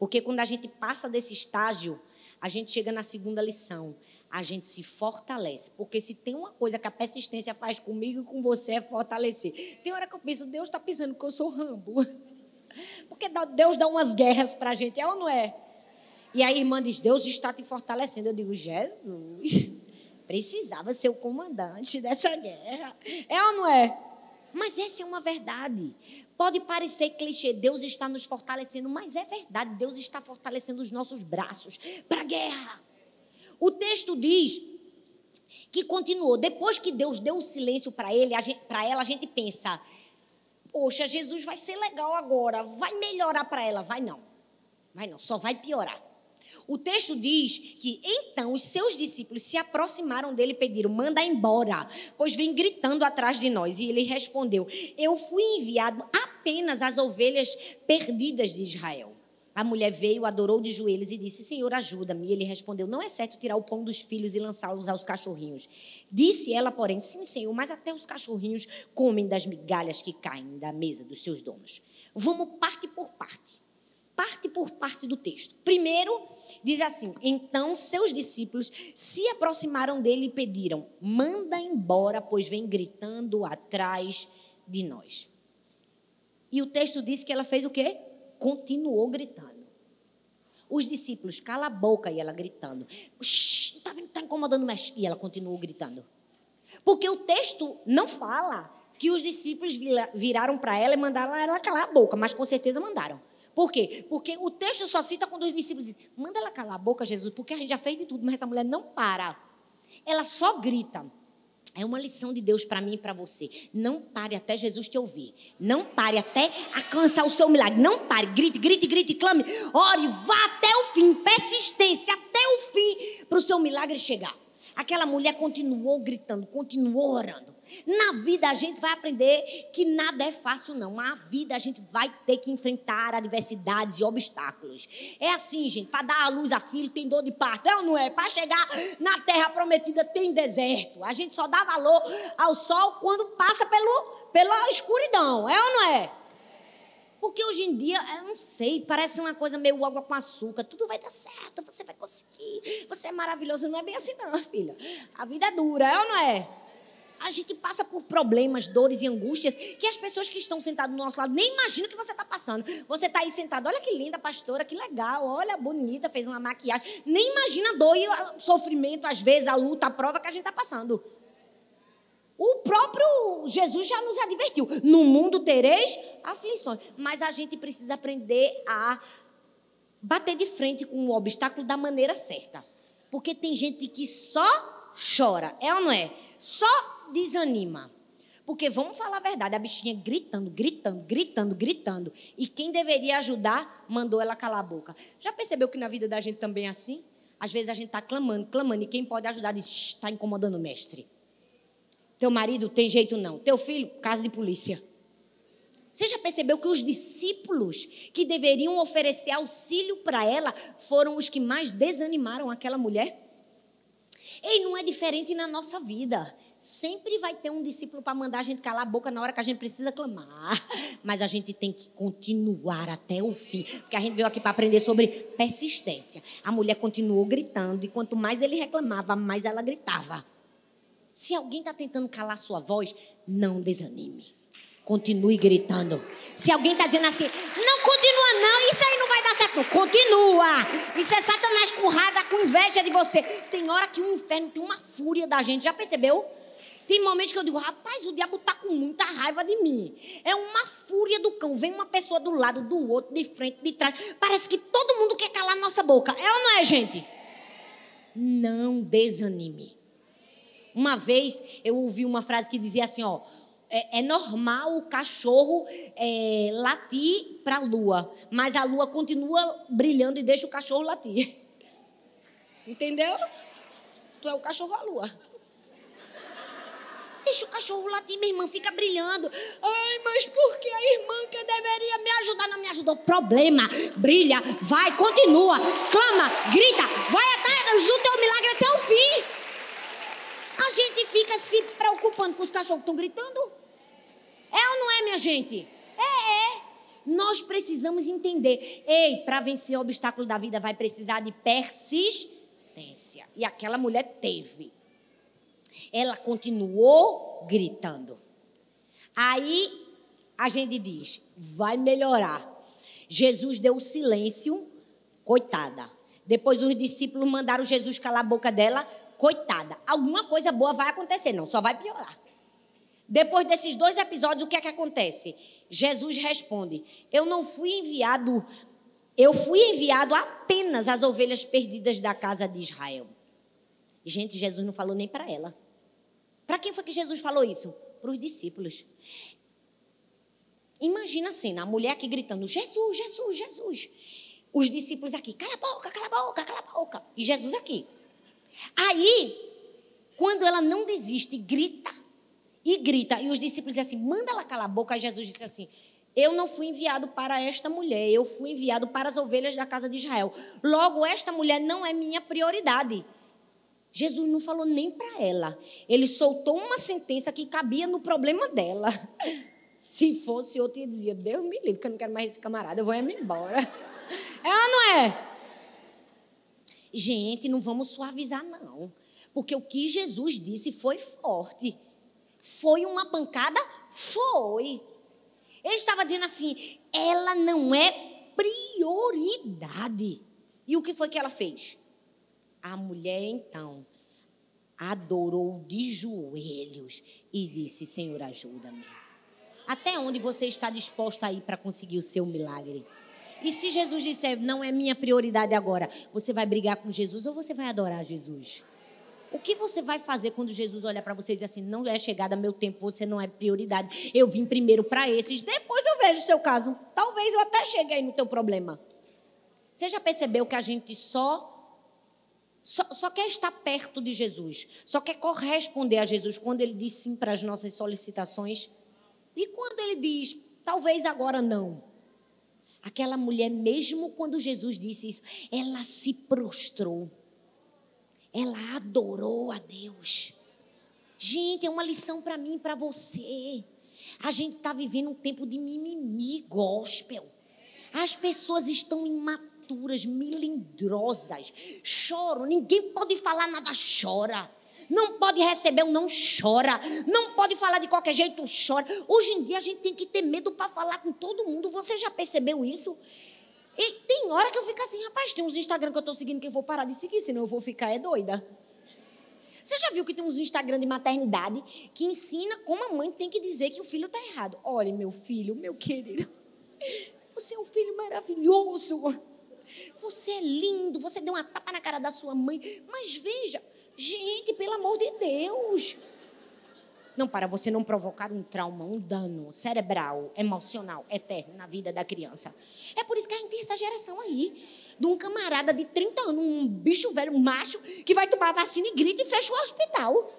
Porque quando a gente passa desse estágio, a gente chega na segunda lição. A gente se fortalece. Porque se tem uma coisa que a persistência faz comigo e com você é fortalecer. Tem hora que eu penso, Deus está pensando que eu sou Rambo. Porque Deus dá umas guerras para a gente, é ou não é? E a irmã diz: Deus está te fortalecendo. Eu digo: Jesus, precisava ser o comandante dessa guerra. É ou não é? Mas essa é uma verdade. Pode parecer clichê, Deus está nos fortalecendo, mas é verdade, Deus está fortalecendo os nossos braços para a guerra. O texto diz que continuou. Depois que Deus deu o silêncio para ele, para ela, a gente pensa: poxa, Jesus vai ser legal agora, vai melhorar para ela. Vai não, vai não, só vai piorar. O texto diz que então os seus discípulos se aproximaram dele e pediram: manda embora, pois vem gritando atrás de nós. E ele respondeu: Eu fui enviado apenas às ovelhas perdidas de Israel. A mulher veio, adorou de joelhos e disse: Senhor, ajuda-me. E ele respondeu: Não é certo tirar o pão dos filhos e lançá-los aos cachorrinhos. Disse ela, porém: Sim, Senhor, mas até os cachorrinhos comem das migalhas que caem da mesa dos seus donos. Vamos parte por parte parte por parte do texto. Primeiro, diz assim: Então seus discípulos se aproximaram dele e pediram: Manda embora, pois vem gritando atrás de nós. E o texto diz que ela fez o quê? Continuou gritando. Os discípulos, cala a boca, e ela gritando. Está tá incomodando mais. E ela continuou gritando. Porque o texto não fala que os discípulos viraram para ela e mandaram ela calar a boca, mas com certeza mandaram. Por quê? Porque o texto só cita quando os discípulos dizem: manda ela calar a boca, Jesus, porque a gente já fez de tudo, mas essa mulher não para. Ela só grita. É uma lição de Deus para mim e para você. Não pare até Jesus te ouvir. Não pare até alcançar o seu milagre. Não pare. Grite, grite, grite, clame. Ore, vá até o fim. Persistência até o fim para o seu milagre chegar. Aquela mulher continuou gritando, continuou orando. Na vida a gente vai aprender que nada é fácil, não. Na vida a gente vai ter que enfrentar adversidades e obstáculos. É assim, gente. Para dar a luz a filho tem dor de parto, é ou não é? Para chegar na terra prometida tem deserto. A gente só dá valor ao sol quando passa pelo, pela escuridão, é ou não é? Porque hoje em dia, eu não sei, parece uma coisa meio água com açúcar. Tudo vai dar certo, você vai conseguir. Você é maravilhoso. Não é bem assim, não, filha. A vida é dura, é ou não é? A gente passa por problemas, dores e angústias que as pessoas que estão sentadas do nosso lado nem imaginam que você está passando. Você está aí sentado, olha que linda pastora, que legal, olha, bonita, fez uma maquiagem. Nem imagina a dor e o sofrimento, às vezes, a luta, a prova que a gente está passando. O próprio Jesus já nos advertiu: no mundo tereis aflições, mas a gente precisa aprender a bater de frente com o obstáculo da maneira certa. Porque tem gente que só chora, é ou não é? Só desanima. Porque vamos falar a verdade, a bichinha gritando, gritando, gritando, gritando. E quem deveria ajudar, mandou ela calar a boca. Já percebeu que na vida da gente também é assim? Às vezes a gente está clamando, clamando, e quem pode ajudar diz: está incomodando o mestre. Teu marido tem jeito não. Teu filho, casa de polícia. Você já percebeu que os discípulos que deveriam oferecer auxílio para ela foram os que mais desanimaram aquela mulher? E não é diferente na nossa vida. Sempre vai ter um discípulo para mandar a gente calar a boca na hora que a gente precisa clamar. Mas a gente tem que continuar até o fim. Porque a gente veio aqui para aprender sobre persistência. A mulher continuou gritando, e quanto mais ele reclamava, mais ela gritava. Se alguém está tentando calar sua voz, não desanime. Continue gritando. Se alguém está dizendo assim, não continua não, isso aí não vai dar certo. Continua. Isso é Satanás com raiva, com inveja de você. Tem hora que o inferno tem uma fúria da gente, já percebeu? Tem momentos que eu digo, rapaz, o diabo está com muita raiva de mim. É uma fúria do cão. Vem uma pessoa do lado, do outro, de frente, de trás. Parece que todo mundo quer calar nossa boca. É ou não é, gente? Não desanime. Uma vez eu ouvi uma frase que dizia assim, ó é, é normal o cachorro é, latir para a lua, mas a lua continua brilhando e deixa o cachorro latir. Entendeu? Tu é o cachorro a lua. Deixa o cachorro latir, minha irmã fica brilhando. Ai, mas por que a irmã que deveria me ajudar não me ajudou? Problema, brilha, vai, continua, clama, grita, vai atrás do teu milagre até o fim. A gente fica se preocupando com os cachorros que estão gritando. É ou não é, minha gente? É, é. Nós precisamos entender. Ei, para vencer o obstáculo da vida vai precisar de persistência. E aquela mulher teve. Ela continuou gritando. Aí a gente diz: vai melhorar. Jesus deu silêncio, coitada. Depois os discípulos mandaram Jesus calar a boca dela, coitada. Alguma coisa boa vai acontecer, não, só vai piorar. Depois desses dois episódios, o que é que acontece? Jesus responde: Eu não fui enviado, eu fui enviado apenas às ovelhas perdidas da casa de Israel. Gente, Jesus não falou nem para ela. Para quem foi que Jesus falou isso? Para os discípulos. Imagina a cena, a mulher aqui gritando: Jesus, Jesus, Jesus. Os discípulos aqui, cala a boca, cala a boca, cala a boca. E Jesus aqui. Aí, quando ela não desiste, grita, e grita. E os discípulos dizem assim: manda ela calar a boca. Aí Jesus disse assim: Eu não fui enviado para esta mulher, eu fui enviado para as ovelhas da casa de Israel. Logo, esta mulher não é minha prioridade. Jesus não falou nem para ela. Ele soltou uma sentença que cabia no problema dela. Se fosse outro, ia dizer: Deus me livre, que eu não quero mais esse camarada, eu vou me embora. É ou não é? Gente, não vamos suavizar, não. Porque o que Jesus disse foi forte. Foi uma pancada? Foi. Ele estava dizendo assim: ela não é prioridade. E o que foi que ela fez? A mulher então adorou de joelhos e disse: Senhor, ajuda-me. Até onde você está disposta a ir para conseguir o seu milagre? E se Jesus disser, não é minha prioridade agora, você vai brigar com Jesus ou você vai adorar Jesus? O que você vai fazer quando Jesus olha para você e diz assim: não é chegada meu tempo, você não é prioridade. Eu vim primeiro para esses, depois eu vejo o seu caso. Talvez eu até chegue aí no teu problema. Você já percebeu que a gente só, só, só quer estar perto de Jesus, só quer corresponder a Jesus quando ele diz sim para as nossas solicitações? E quando ele diz, talvez agora não? Aquela mulher, mesmo quando Jesus disse isso, ela se prostrou. Ela adorou a Deus. Gente, é uma lição para mim e para você. A gente está vivendo um tempo de mimimi gospel. As pessoas estão imaturas, milindrosas, choram. Ninguém pode falar nada, chora. Não pode receber um não chora. Não pode falar de qualquer jeito, chora. Hoje em dia a gente tem que ter medo para falar com todo mundo. Você já percebeu isso? E tem hora que eu fico assim, rapaz, tem uns Instagram que eu tô seguindo que eu vou parar de seguir, senão eu vou ficar é doida. Você já viu que tem uns Instagram de maternidade que ensina como a mãe tem que dizer que o filho está errado? Olha, meu filho, meu querido, você é um filho maravilhoso. Você é lindo, você deu uma tapa na cara da sua mãe. Mas veja, gente, pelo amor de Deus. Não, para você não provocar um trauma, um dano cerebral, emocional, eterno na vida da criança. É por isso que a gente tem essa geração aí. De um camarada de 30 anos, um bicho velho, um macho, que vai tomar vacina e grita e fecha o hospital.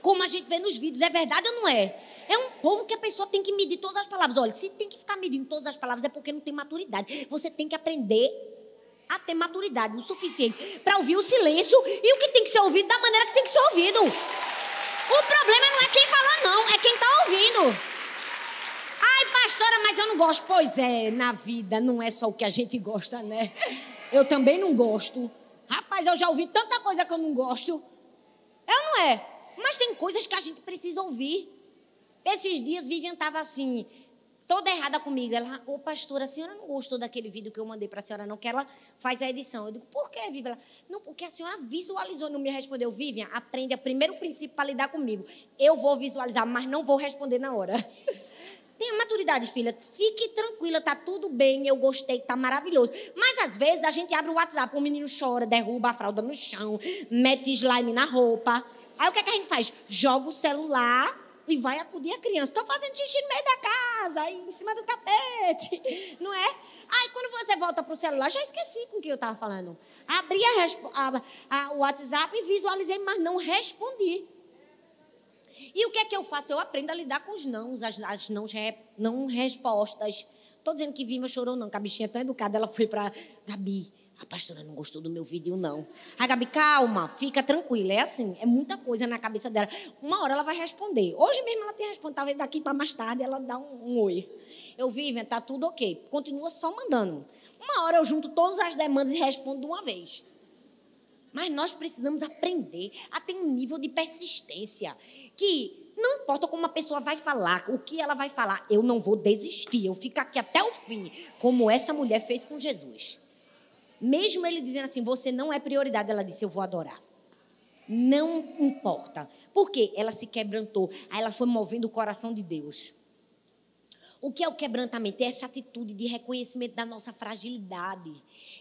Como a gente vê nos vídeos, é verdade ou não é? É um povo que a pessoa tem que medir todas as palavras. Olha, se tem que ficar medindo todas as palavras é porque não tem maturidade. Você tem que aprender a ter maturidade o suficiente para ouvir o silêncio e o que tem que ser ouvido da maneira que tem que ser ouvido. O problema não é quem falou, não, é quem está ouvindo. Ai, pastora, mas eu não gosto. Pois é, na vida não é só o que a gente gosta, né? Eu também não gosto. Rapaz, eu já ouvi tanta coisa que eu não gosto. É ou não é? Mas tem coisas que a gente precisa ouvir. Esses dias Vivian estava assim, toda errada comigo. Ela, ô pastora, a senhora não gostou daquele vídeo que eu mandei para a senhora, não? Que ela faz a edição. Eu digo, por que, Vivian? Ela, não, porque a senhora visualizou, não me respondeu. Vivian, aprende o primeiro princípio para lidar comigo. Eu vou visualizar, mas não vou responder na hora. Tenha maturidade, filha. Fique tranquila, tá tudo bem. Eu gostei, tá maravilhoso. Mas às vezes a gente abre o WhatsApp, o menino chora, derruba a fralda no chão, mete slime na roupa. Aí o que, é que a gente faz? Joga o celular e vai acudir a criança. Estou fazendo xixi no meio da casa, em cima do tapete, não é? Aí quando você volta para o celular, já esqueci com o que eu estava falando. Abri a, a, a, o WhatsApp e visualizei, mas não respondi. E o que é que eu faço? Eu aprendo a lidar com os nãos, as, as não, não respostas. Estou dizendo que Vima chorou, não, que a bichinha é tão educada, ela foi para Gabi. A pastora não gostou do meu vídeo, não. A Gabi, calma, fica tranquila. É assim, é muita coisa na cabeça dela. Uma hora ela vai responder. Hoje mesmo ela te responde, talvez daqui para mais tarde ela dá um, um oi. Eu vi, tá tudo ok. Continua só mandando. Uma hora eu junto todas as demandas e respondo de uma vez. Mas nós precisamos aprender a ter um nível de persistência que não importa como a pessoa vai falar, o que ela vai falar, eu não vou desistir, eu fico aqui até o fim, como essa mulher fez com Jesus. Mesmo ele dizendo assim, você não é prioridade, ela disse, eu vou adorar. Não importa. Por quê? Ela se quebrantou. Aí ela foi movendo o coração de Deus. O que é o quebrantamento? É essa atitude de reconhecimento da nossa fragilidade.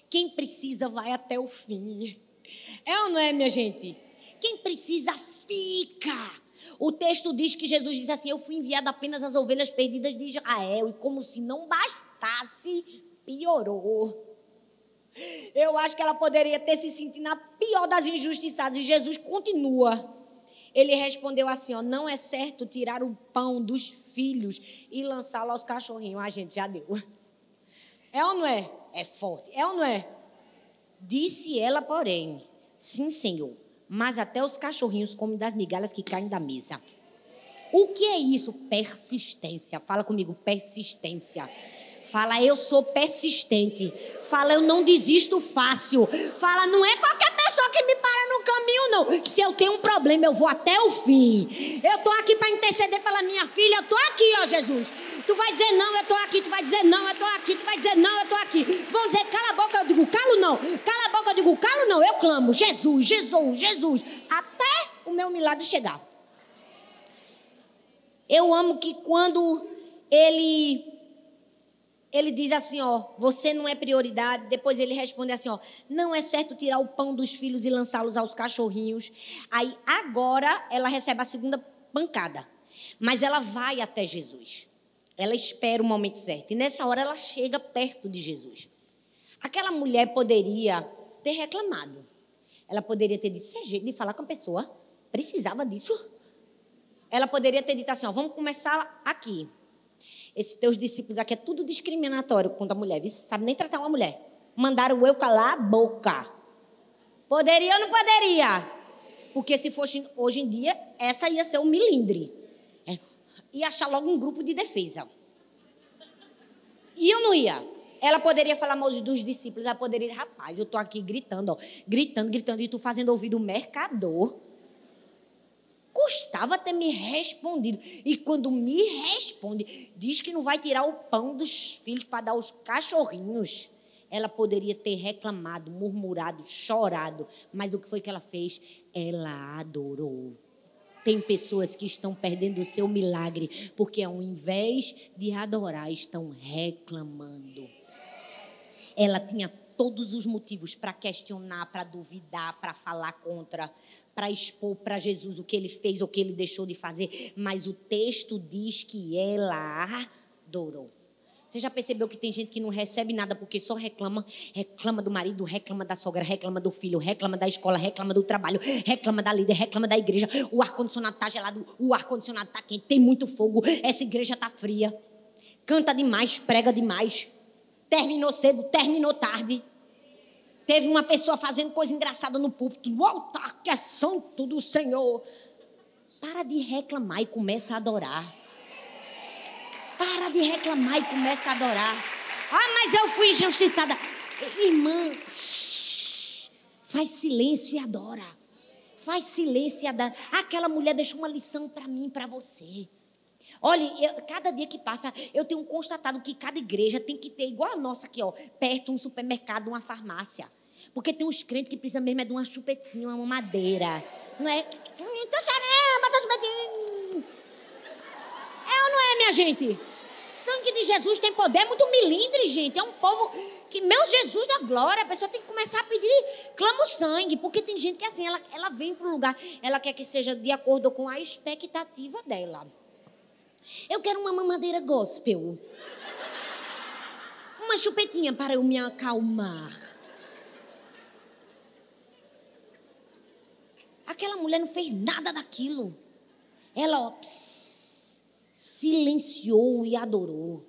Quem precisa vai até o fim. É ou não é, minha gente? Quem precisa fica. O texto diz que Jesus disse assim: Eu fui enviado apenas às ovelhas perdidas de Israel. E como se não bastasse, piorou. Eu acho que ela poderia ter se sentido na pior das injustiçadas. E Jesus continua. Ele respondeu assim: ó, não é certo tirar o pão dos filhos e lançá-lo aos cachorrinhos. A gente já deu. É ou não é? É forte. É ou não é? Disse ela, porém: Sim, Senhor, mas até os cachorrinhos comem das migalhas que caem da mesa. O que é isso? Persistência. Fala comigo, persistência. Fala, eu sou persistente. Fala, eu não desisto fácil. Fala, não é qualquer pessoa que me para no caminho, não. Se eu tenho um problema, eu vou até o fim. Eu estou aqui para interceder pela minha filha. Eu estou aqui, ó Jesus. Tu vai dizer não, eu estou aqui. Tu vai dizer não, eu estou aqui. Tu vai dizer não, eu estou aqui. Vão dizer cala a boca, eu digo calo não. Cala a boca, eu digo calo não. Eu clamo, Jesus, Jesus, Jesus. Até o meu milagre chegar. Eu amo que quando ele ele diz assim, ó, você não é prioridade. Depois ele responde assim, ó, não é certo tirar o pão dos filhos e lançá-los aos cachorrinhos. Aí agora ela recebe a segunda pancada. Mas ela vai até Jesus. Ela espera o momento certo. E nessa hora ela chega perto de Jesus. Aquela mulher poderia ter reclamado. Ela poderia ter dito, é jeito de falar com a pessoa. Precisava disso. Ela poderia ter dito assim, ó, vamos começar aqui. Esses teus discípulos aqui é tudo discriminatório contra a mulher. Você sabe nem tratar uma mulher. Mandaram eu calar a boca. Poderia ou não poderia? Porque se fosse hoje em dia, essa ia ser um milindre. É. Ia achar logo um grupo de defesa. E eu não ia. Ela poderia falar mal dos discípulos, ela poderia, rapaz, eu tô aqui gritando, ó, gritando, gritando, e tu fazendo ouvido mercador. Custava ter me respondido. E quando me responde, diz que não vai tirar o pão dos filhos para dar aos cachorrinhos. Ela poderia ter reclamado, murmurado, chorado, mas o que foi que ela fez? Ela adorou. Tem pessoas que estão perdendo o seu milagre porque, ao invés de adorar, estão reclamando. Ela tinha todos os motivos para questionar, para duvidar, para falar contra, para expor para Jesus o que ele fez o que ele deixou de fazer, mas o texto diz que ela adorou. Você já percebeu que tem gente que não recebe nada porque só reclama? Reclama do marido, reclama da sogra, reclama do filho, reclama da escola, reclama do trabalho, reclama da líder, reclama da igreja. O ar-condicionado está gelado, o ar-condicionado está quente, tem muito fogo, essa igreja está fria. Canta demais, prega demais. Terminou cedo, terminou tarde. Teve uma pessoa fazendo coisa engraçada no púlpito, no altar que é santo do Senhor. Para de reclamar e começa a adorar. Para de reclamar e começa a adorar. Ah, mas eu fui injustiçada. Irmã, faz silêncio e adora. Faz silêncio e adora. Aquela mulher deixou uma lição para mim, para você. Olha, eu, cada dia que passa, eu tenho constatado que cada igreja tem que ter, igual a nossa aqui, ó, perto um supermercado, uma farmácia. Porque tem uns crentes que precisam mesmo é de uma chupetinha, uma madeira. Não é? Então, caramba, chupetinha. É ou não é, minha gente? Sangue de Jesus tem poder, é muito milindre, gente. É um povo que, meu Jesus da glória, a pessoa tem que começar a pedir, clama o sangue, porque tem gente que assim, ela, ela vem para lugar, ela quer que seja de acordo com a expectativa dela. Eu quero uma mamadeira gospel. Uma chupetinha para eu me acalmar. Aquela mulher não fez nada daquilo. Ela, ó, pss, silenciou e adorou.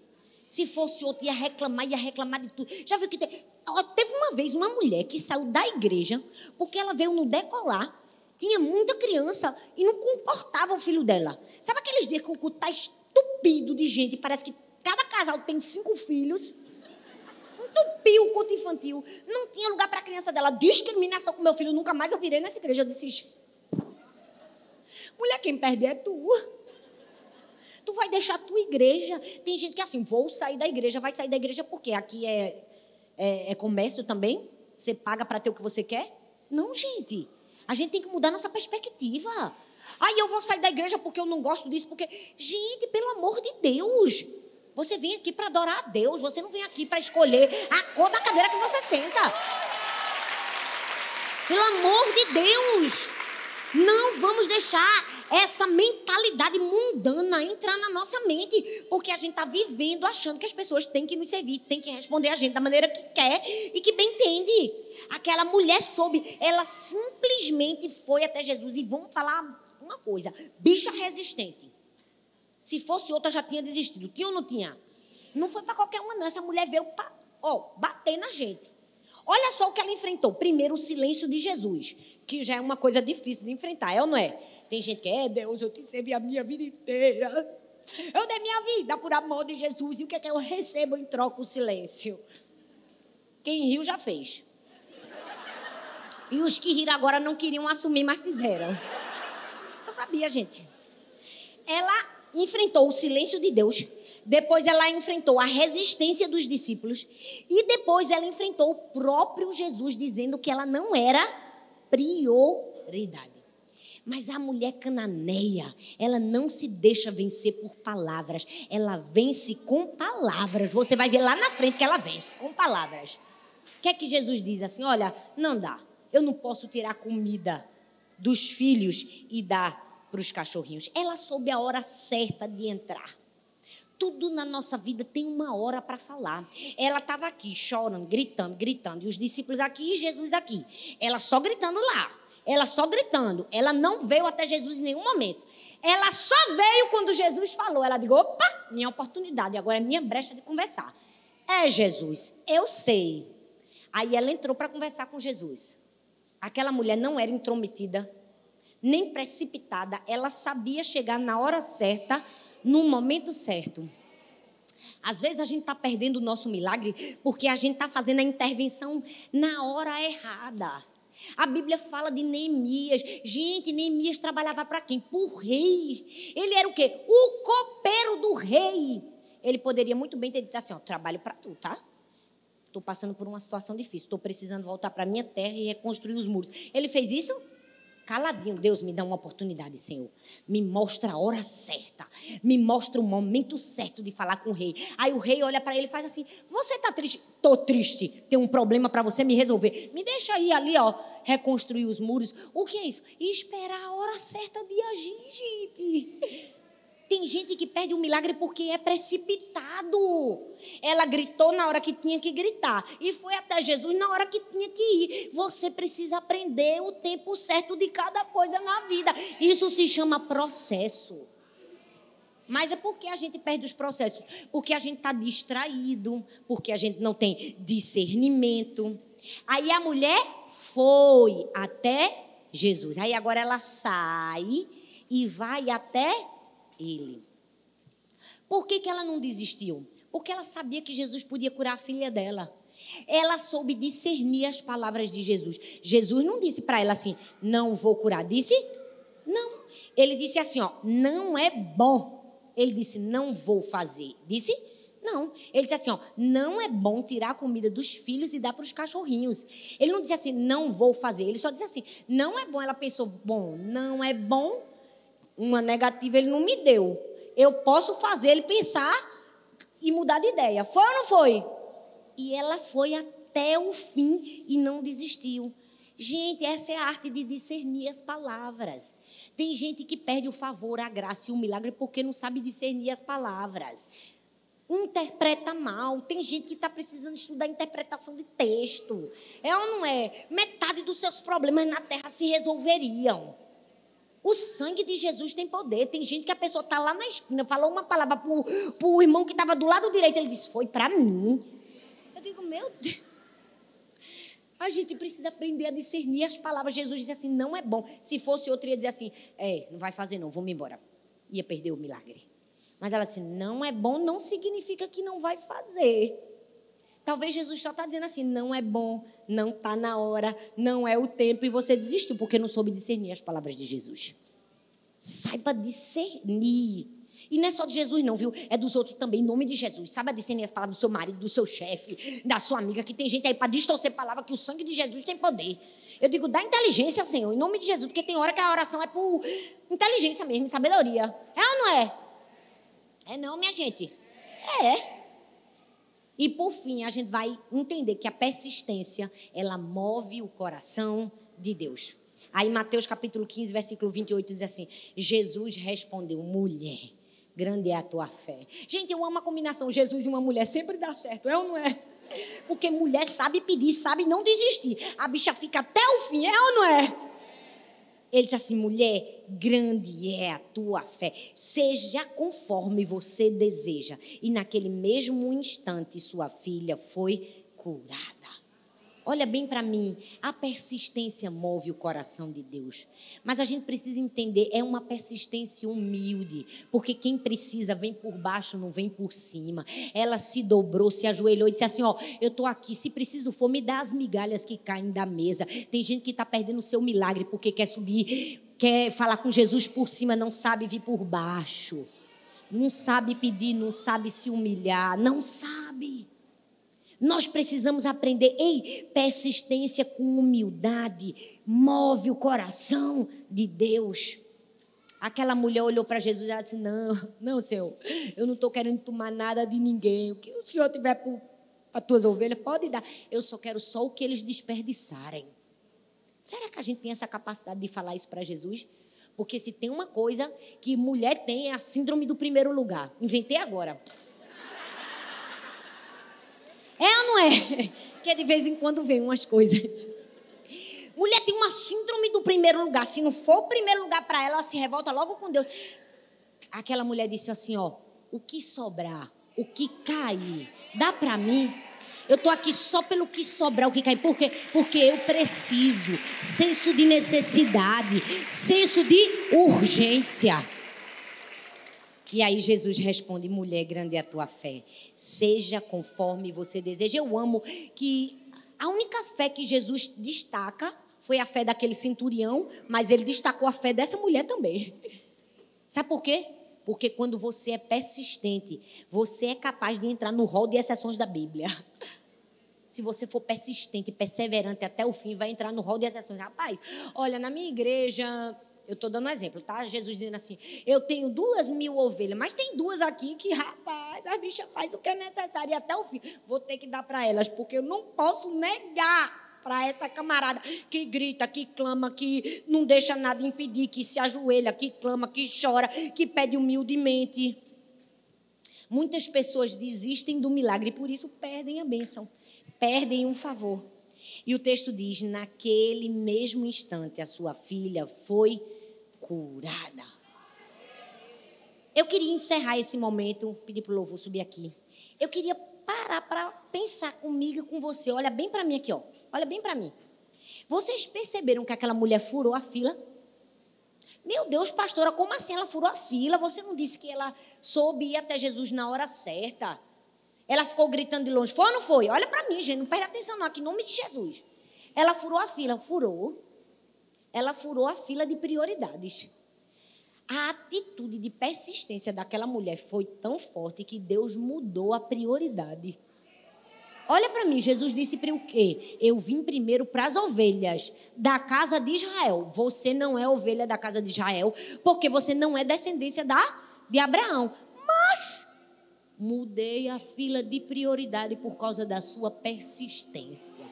Se fosse outro, ia reclamar, ia reclamar de tudo. Já viu que teve, uma vez uma mulher que saiu da igreja porque ela veio no decolar, tinha muita criança e não comportava o filho dela. Sabe aqueles dias que o culto está estupido de gente, parece que cada casal tem cinco filhos. Entupiu o culto infantil. Não tinha lugar para a criança dela. Discriminação com meu filho, nunca mais eu virei nessa igreja. Eu disse: mulher, quem perde é tu. Tu vai deixar a tua igreja. Tem gente que é assim, vou sair da igreja, vai sair da igreja porque aqui é, é, é comércio também. Você paga para ter o que você quer? Não, gente. A gente tem que mudar nossa perspectiva. Aí eu vou sair da igreja porque eu não gosto disso, porque. Gente, pelo amor de Deus. Você vem aqui para adorar a Deus. Você não vem aqui para escolher a cor da cadeira que você senta. Pelo amor de Deus. Não vamos deixar essa mentalidade mundana entrar na nossa mente, porque a gente está vivendo achando que as pessoas têm que nos servir, têm que responder a gente da maneira que quer e que bem entende. Aquela mulher soube, ela simplesmente foi até Jesus e vamos falar uma coisa: bicha resistente. Se fosse outra, já tinha desistido. Tinha ou não tinha? Não foi para qualquer uma, não. Essa mulher veio para bater na gente. Olha só o que ela enfrentou. Primeiro, o silêncio de Jesus, que já é uma coisa difícil de enfrentar, é ou não é? Tem gente que é, Deus, eu te servi a minha vida inteira. Eu dei minha vida por amor de Jesus. E o que é que eu recebo em troca? O silêncio. Quem riu já fez. E os que riram agora não queriam assumir, mas fizeram. Eu sabia, gente. Ela enfrentou o silêncio de Deus, depois ela enfrentou a resistência dos discípulos e depois ela enfrentou o próprio Jesus dizendo que ela não era prioridade. Mas a mulher cananeia, ela não se deixa vencer por palavras, ela vence com palavras. Você vai ver lá na frente que ela vence com palavras. O que é que Jesus diz assim? Olha, não dá. Eu não posso tirar comida dos filhos e dar para os cachorrinhos. Ela soube a hora certa de entrar. Tudo na nossa vida tem uma hora para falar. Ela estava aqui chorando, gritando, gritando, e os discípulos aqui e Jesus aqui. Ela só gritando lá. Ela só gritando. Ela não veio até Jesus em nenhum momento. Ela só veio quando Jesus falou. Ela disse: opa, minha oportunidade, agora é minha brecha de conversar. É, Jesus, eu sei. Aí ela entrou para conversar com Jesus. Aquela mulher não era intrometida, nem precipitada, ela sabia chegar na hora certa, no momento certo. Às vezes a gente está perdendo o nosso milagre porque a gente está fazendo a intervenção na hora errada. A Bíblia fala de Neemias. Gente, Neemias trabalhava para quem? Para o rei. Ele era o quê? O copeiro do rei. Ele poderia muito bem ter dito assim: ó, trabalho para tu, tá? Estou passando por uma situação difícil, estou precisando voltar para minha terra e reconstruir os muros. Ele fez isso? Caladinho, Deus me dá uma oportunidade, Senhor. Me mostra a hora certa. Me mostra o momento certo de falar com o rei. Aí o rei olha para ele e faz assim: Você está triste? Tô triste. Tem um problema para você me resolver. Me deixa aí ali, ó, reconstruir os muros. O que é isso? esperar a hora certa de agir, gente. Tem gente que perde o milagre porque é precipitado. Ela gritou na hora que tinha que gritar e foi até Jesus na hora que tinha que ir. Você precisa aprender o tempo certo de cada coisa na vida. Isso se chama processo. Mas é porque a gente perde os processos, porque a gente está distraído, porque a gente não tem discernimento. Aí a mulher foi até Jesus. Aí agora ela sai e vai até ele. Por que, que ela não desistiu? Porque ela sabia que Jesus podia curar a filha dela. Ela soube discernir as palavras de Jesus. Jesus não disse para ela assim: não vou curar. Disse? Não. Ele disse assim: ó, não é bom. Ele disse: não vou fazer. Disse? Não. Ele disse assim: ó, não é bom tirar a comida dos filhos e dar para os cachorrinhos. Ele não disse assim: não vou fazer. Ele só disse assim: não é bom. Ela pensou: bom, não é bom, uma negativa ele não me deu. Eu posso fazer ele pensar e mudar de ideia. Foi ou não foi? E ela foi até o fim e não desistiu. Gente, essa é a arte de discernir as palavras. Tem gente que perde o favor, a graça e o milagre porque não sabe discernir as palavras. Interpreta mal. Tem gente que está precisando estudar interpretação de texto. É ou não é? Metade dos seus problemas na terra se resolveriam. O sangue de Jesus tem poder. Tem gente que a pessoa está lá na esquina, falou uma palavra para o irmão que estava do lado direito. Ele disse: Foi para mim. Eu digo: Meu Deus. A gente precisa aprender a discernir as palavras. Jesus disse assim: Não é bom. Se fosse outro, ia dizer assim: É, não vai fazer, não, vamos embora. Ia perder o milagre. Mas ela disse: Não é bom, não significa que não vai fazer. Talvez Jesus só está dizendo assim: não é bom, não está na hora, não é o tempo, e você desistiu porque não soube discernir as palavras de Jesus. Saiba discernir. E não é só de Jesus, não, viu? É dos outros também, em nome de Jesus. Saiba discernir as palavras do seu marido, do seu chefe, da sua amiga, que tem gente aí para distorcer palavra que o sangue de Jesus tem poder. Eu digo, dá inteligência, Senhor, em nome de Jesus, porque tem hora que a oração é por inteligência mesmo, sabedoria. É ou não é? É não, minha gente. É. E por fim, a gente vai entender que a persistência, ela move o coração de Deus. Aí Mateus capítulo 15, versículo 28 diz assim: Jesus respondeu: "Mulher, grande é a tua fé". Gente, eu amo a combinação Jesus e uma mulher, sempre dá certo, é ou não é? Porque mulher sabe pedir, sabe não desistir. A bicha fica até o fim, é ou não é? Ele disse assim: mulher, grande é a tua fé, seja conforme você deseja. E naquele mesmo instante, sua filha foi curada. Olha bem para mim, a persistência move o coração de Deus. Mas a gente precisa entender, é uma persistência humilde, porque quem precisa vem por baixo, não vem por cima. Ela se dobrou, se ajoelhou e disse assim: Ó, eu estou aqui, se preciso for, me dá as migalhas que caem da mesa. Tem gente que está perdendo o seu milagre porque quer subir, quer falar com Jesus por cima, não sabe vir por baixo. Não sabe pedir, não sabe se humilhar, não sabe. Nós precisamos aprender, ei, persistência com humildade move o coração de Deus. Aquela mulher olhou para Jesus e ela disse: Não, não, Senhor, eu não estou querendo tomar nada de ninguém. O que o Senhor tiver para as tuas ovelhas, pode dar. Eu só quero só o que eles desperdiçarem. Será que a gente tem essa capacidade de falar isso para Jesus? Porque se tem uma coisa que mulher tem é a síndrome do primeiro lugar. Inventei agora. É ou não é? Que de vez em quando vem umas coisas. Mulher tem uma síndrome do primeiro lugar. Se não for o primeiro lugar para ela, ela se revolta logo com Deus. Aquela mulher disse assim: ó, o que sobrar, o que cair, dá para mim. Eu tô aqui só pelo que sobrar, o que cair. Por quê? Porque eu preciso. Senso de necessidade, senso de urgência. E aí Jesus responde: mulher, grande é a tua fé. Seja conforme você deseja. Eu amo que a única fé que Jesus destaca foi a fé daquele centurião, mas ele destacou a fé dessa mulher também. Sabe por quê? Porque quando você é persistente, você é capaz de entrar no rol de exceções da Bíblia. Se você for persistente, perseverante até o fim, vai entrar no rol de exceções. Rapaz, olha, na minha igreja, eu estou dando um exemplo, tá? Jesus dizendo assim: eu tenho duas mil ovelhas, mas tem duas aqui que, rapaz, a bicha faz o que é necessário e até o fim. Vou ter que dar para elas, porque eu não posso negar para essa camarada que grita, que clama, que não deixa nada impedir, que se ajoelha, que clama, que chora, que pede humildemente. Muitas pessoas desistem do milagre e por isso perdem a bênção, perdem um favor. E o texto diz: naquele mesmo instante a sua filha foi curada. Eu queria encerrar esse momento, pedir para o louvor subir aqui. Eu queria parar para pensar comigo e com você. Olha bem para mim aqui, ó. Olha bem para mim. Vocês perceberam que aquela mulher furou a fila? Meu Deus, pastora, como assim ela furou a fila? Você não disse que ela soube ir até Jesus na hora certa? Ela ficou gritando de longe. Foi ou não foi? Olha para mim, gente. Não preste atenção não, aqui em nome de Jesus. Ela furou a fila. Furou. Ela furou a fila de prioridades. A atitude de persistência daquela mulher foi tão forte que Deus mudou a prioridade. Olha para mim, Jesus disse para o quê? Eu vim primeiro para as ovelhas da casa de Israel. Você não é ovelha da casa de Israel, porque você não é descendência da de Abraão. Mas mudei a fila de prioridade por causa da sua persistência.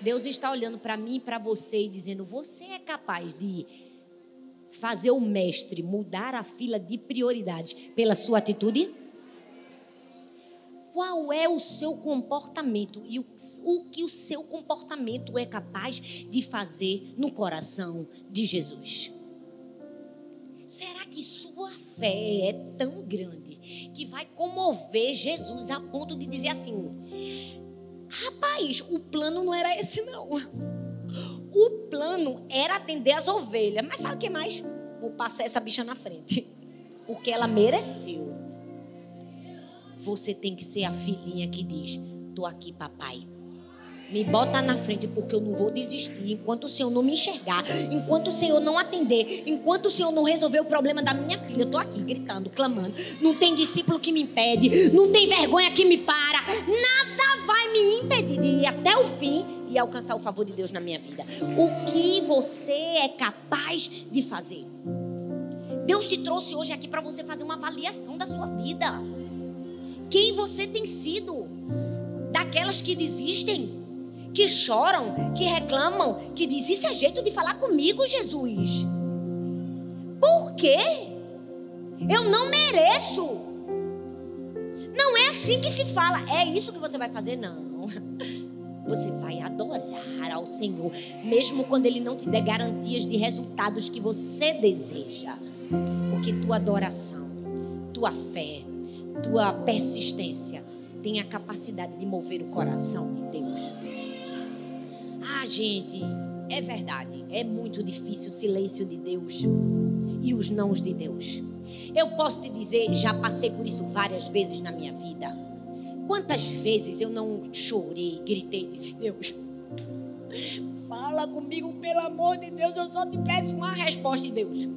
Deus está olhando para mim e para você e dizendo: Você é capaz de fazer o mestre mudar a fila de prioridades pela sua atitude? qual é o seu comportamento e o, o que o seu comportamento é capaz de fazer no coração de Jesus. Será que sua fé é tão grande que vai comover Jesus a ponto de dizer assim: rapaz, o plano não era esse, não. O plano era atender as ovelhas. Mas sabe o que mais? Vou passar essa bicha na frente. Porque ela mereceu. Você tem que ser a filhinha que diz: Tô aqui, papai. Me bota na frente porque eu não vou desistir enquanto o Senhor não me enxergar, enquanto o Senhor não atender, enquanto o Senhor não resolver o problema da minha filha. Eu tô aqui gritando, clamando. Não tem discípulo que me impede, não tem vergonha que me para. Nada vai me impedir de ir até o fim e alcançar o favor de Deus na minha vida. O que você é capaz de fazer? Deus te trouxe hoje aqui para você fazer uma avaliação da sua vida quem você tem sido. Daquelas que desistem, que choram, que reclamam, que dizem: Isso é jeito de falar comigo, Jesus. Por quê? Eu não mereço. Não é assim que se fala. É isso que você vai fazer? Não. Você vai adorar ao Senhor, mesmo quando Ele não te der garantias de resultados que você deseja. Porque tua adoração, tua fé, tua persistência tem a capacidade de mover o coração de Deus. Gente, é verdade, é muito difícil o silêncio de Deus e os nãos de Deus. Eu posso te dizer, já passei por isso várias vezes na minha vida. Quantas vezes eu não chorei, gritei disse: Deus, fala comigo, pelo amor de Deus, eu só te peço uma resposta de Deus.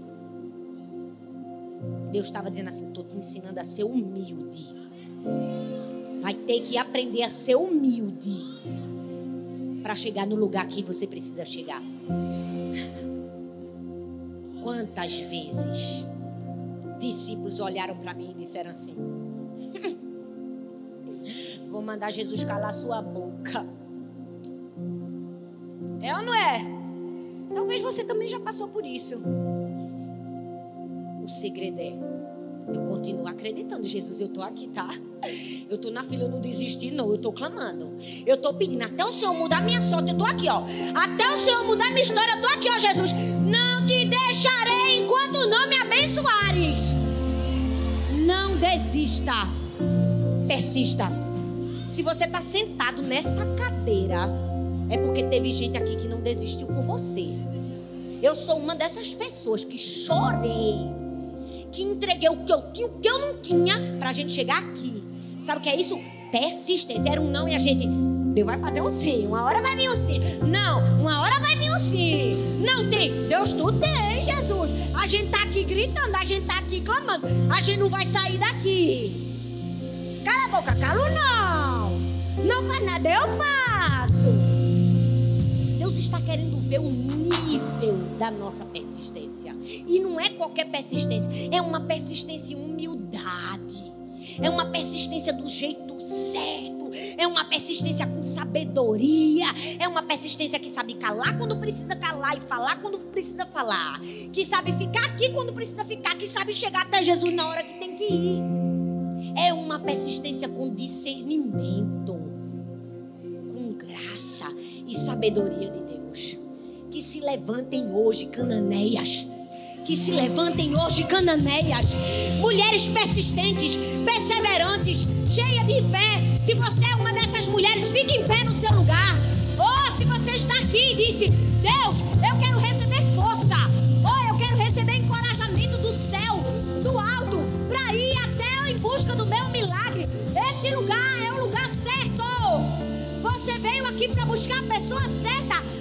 Deus estava dizendo assim: estou te ensinando a ser humilde. Vai ter que aprender a ser humilde para chegar no lugar que você precisa chegar. Quantas vezes discípulos olharam para mim e disseram assim: Vou mandar Jesus calar sua boca. É ou não é? Talvez você também já passou por isso. O segredo é eu continuo acreditando, Jesus, eu estou aqui, tá? Eu estou na fila, eu não desisti, não. Eu estou clamando. Eu estou pedindo até o Senhor mudar minha sorte. Eu estou aqui, ó. Até o Senhor mudar minha história. Eu estou aqui, ó, Jesus. Não te deixarei enquanto não me abençoares. Não desista. Persista. Se você está sentado nessa cadeira, é porque teve gente aqui que não desistiu por você. Eu sou uma dessas pessoas que chorei que entreguei o que eu tinha, o que eu não tinha, para a gente chegar aqui. Sabe o que é isso? Persistência. Era um não e a gente. Deus vai fazer um sim. Uma hora vai vir um sim. Não, uma hora vai vir um sim. Não tem. Deus tudo tem, Jesus. A gente tá aqui gritando, a gente tá aqui clamando. A gente não vai sair daqui. Cala a boca, calo não. Não faz nada, eu faço. Está querendo ver o nível da nossa persistência. E não é qualquer persistência, é uma persistência em humildade. É uma persistência do jeito certo. É uma persistência com sabedoria. É uma persistência que sabe calar quando precisa calar e falar quando precisa falar. Que sabe ficar aqui quando precisa ficar. Que sabe chegar até Jesus na hora que tem que ir. É uma persistência com discernimento, com graça e sabedoria de. Que se levantem hoje, cananeias. Que se levantem hoje, cananeias. Mulheres persistentes, perseverantes, cheias de fé. Se você é uma dessas mulheres, fique em pé no seu lugar. Ou oh, se você está aqui e disse: Deus, eu quero receber força. Ou oh, eu quero receber encorajamento do céu, do alto, para ir até em busca do meu milagre. Esse lugar é o lugar certo. Você veio aqui para buscar a pessoa certa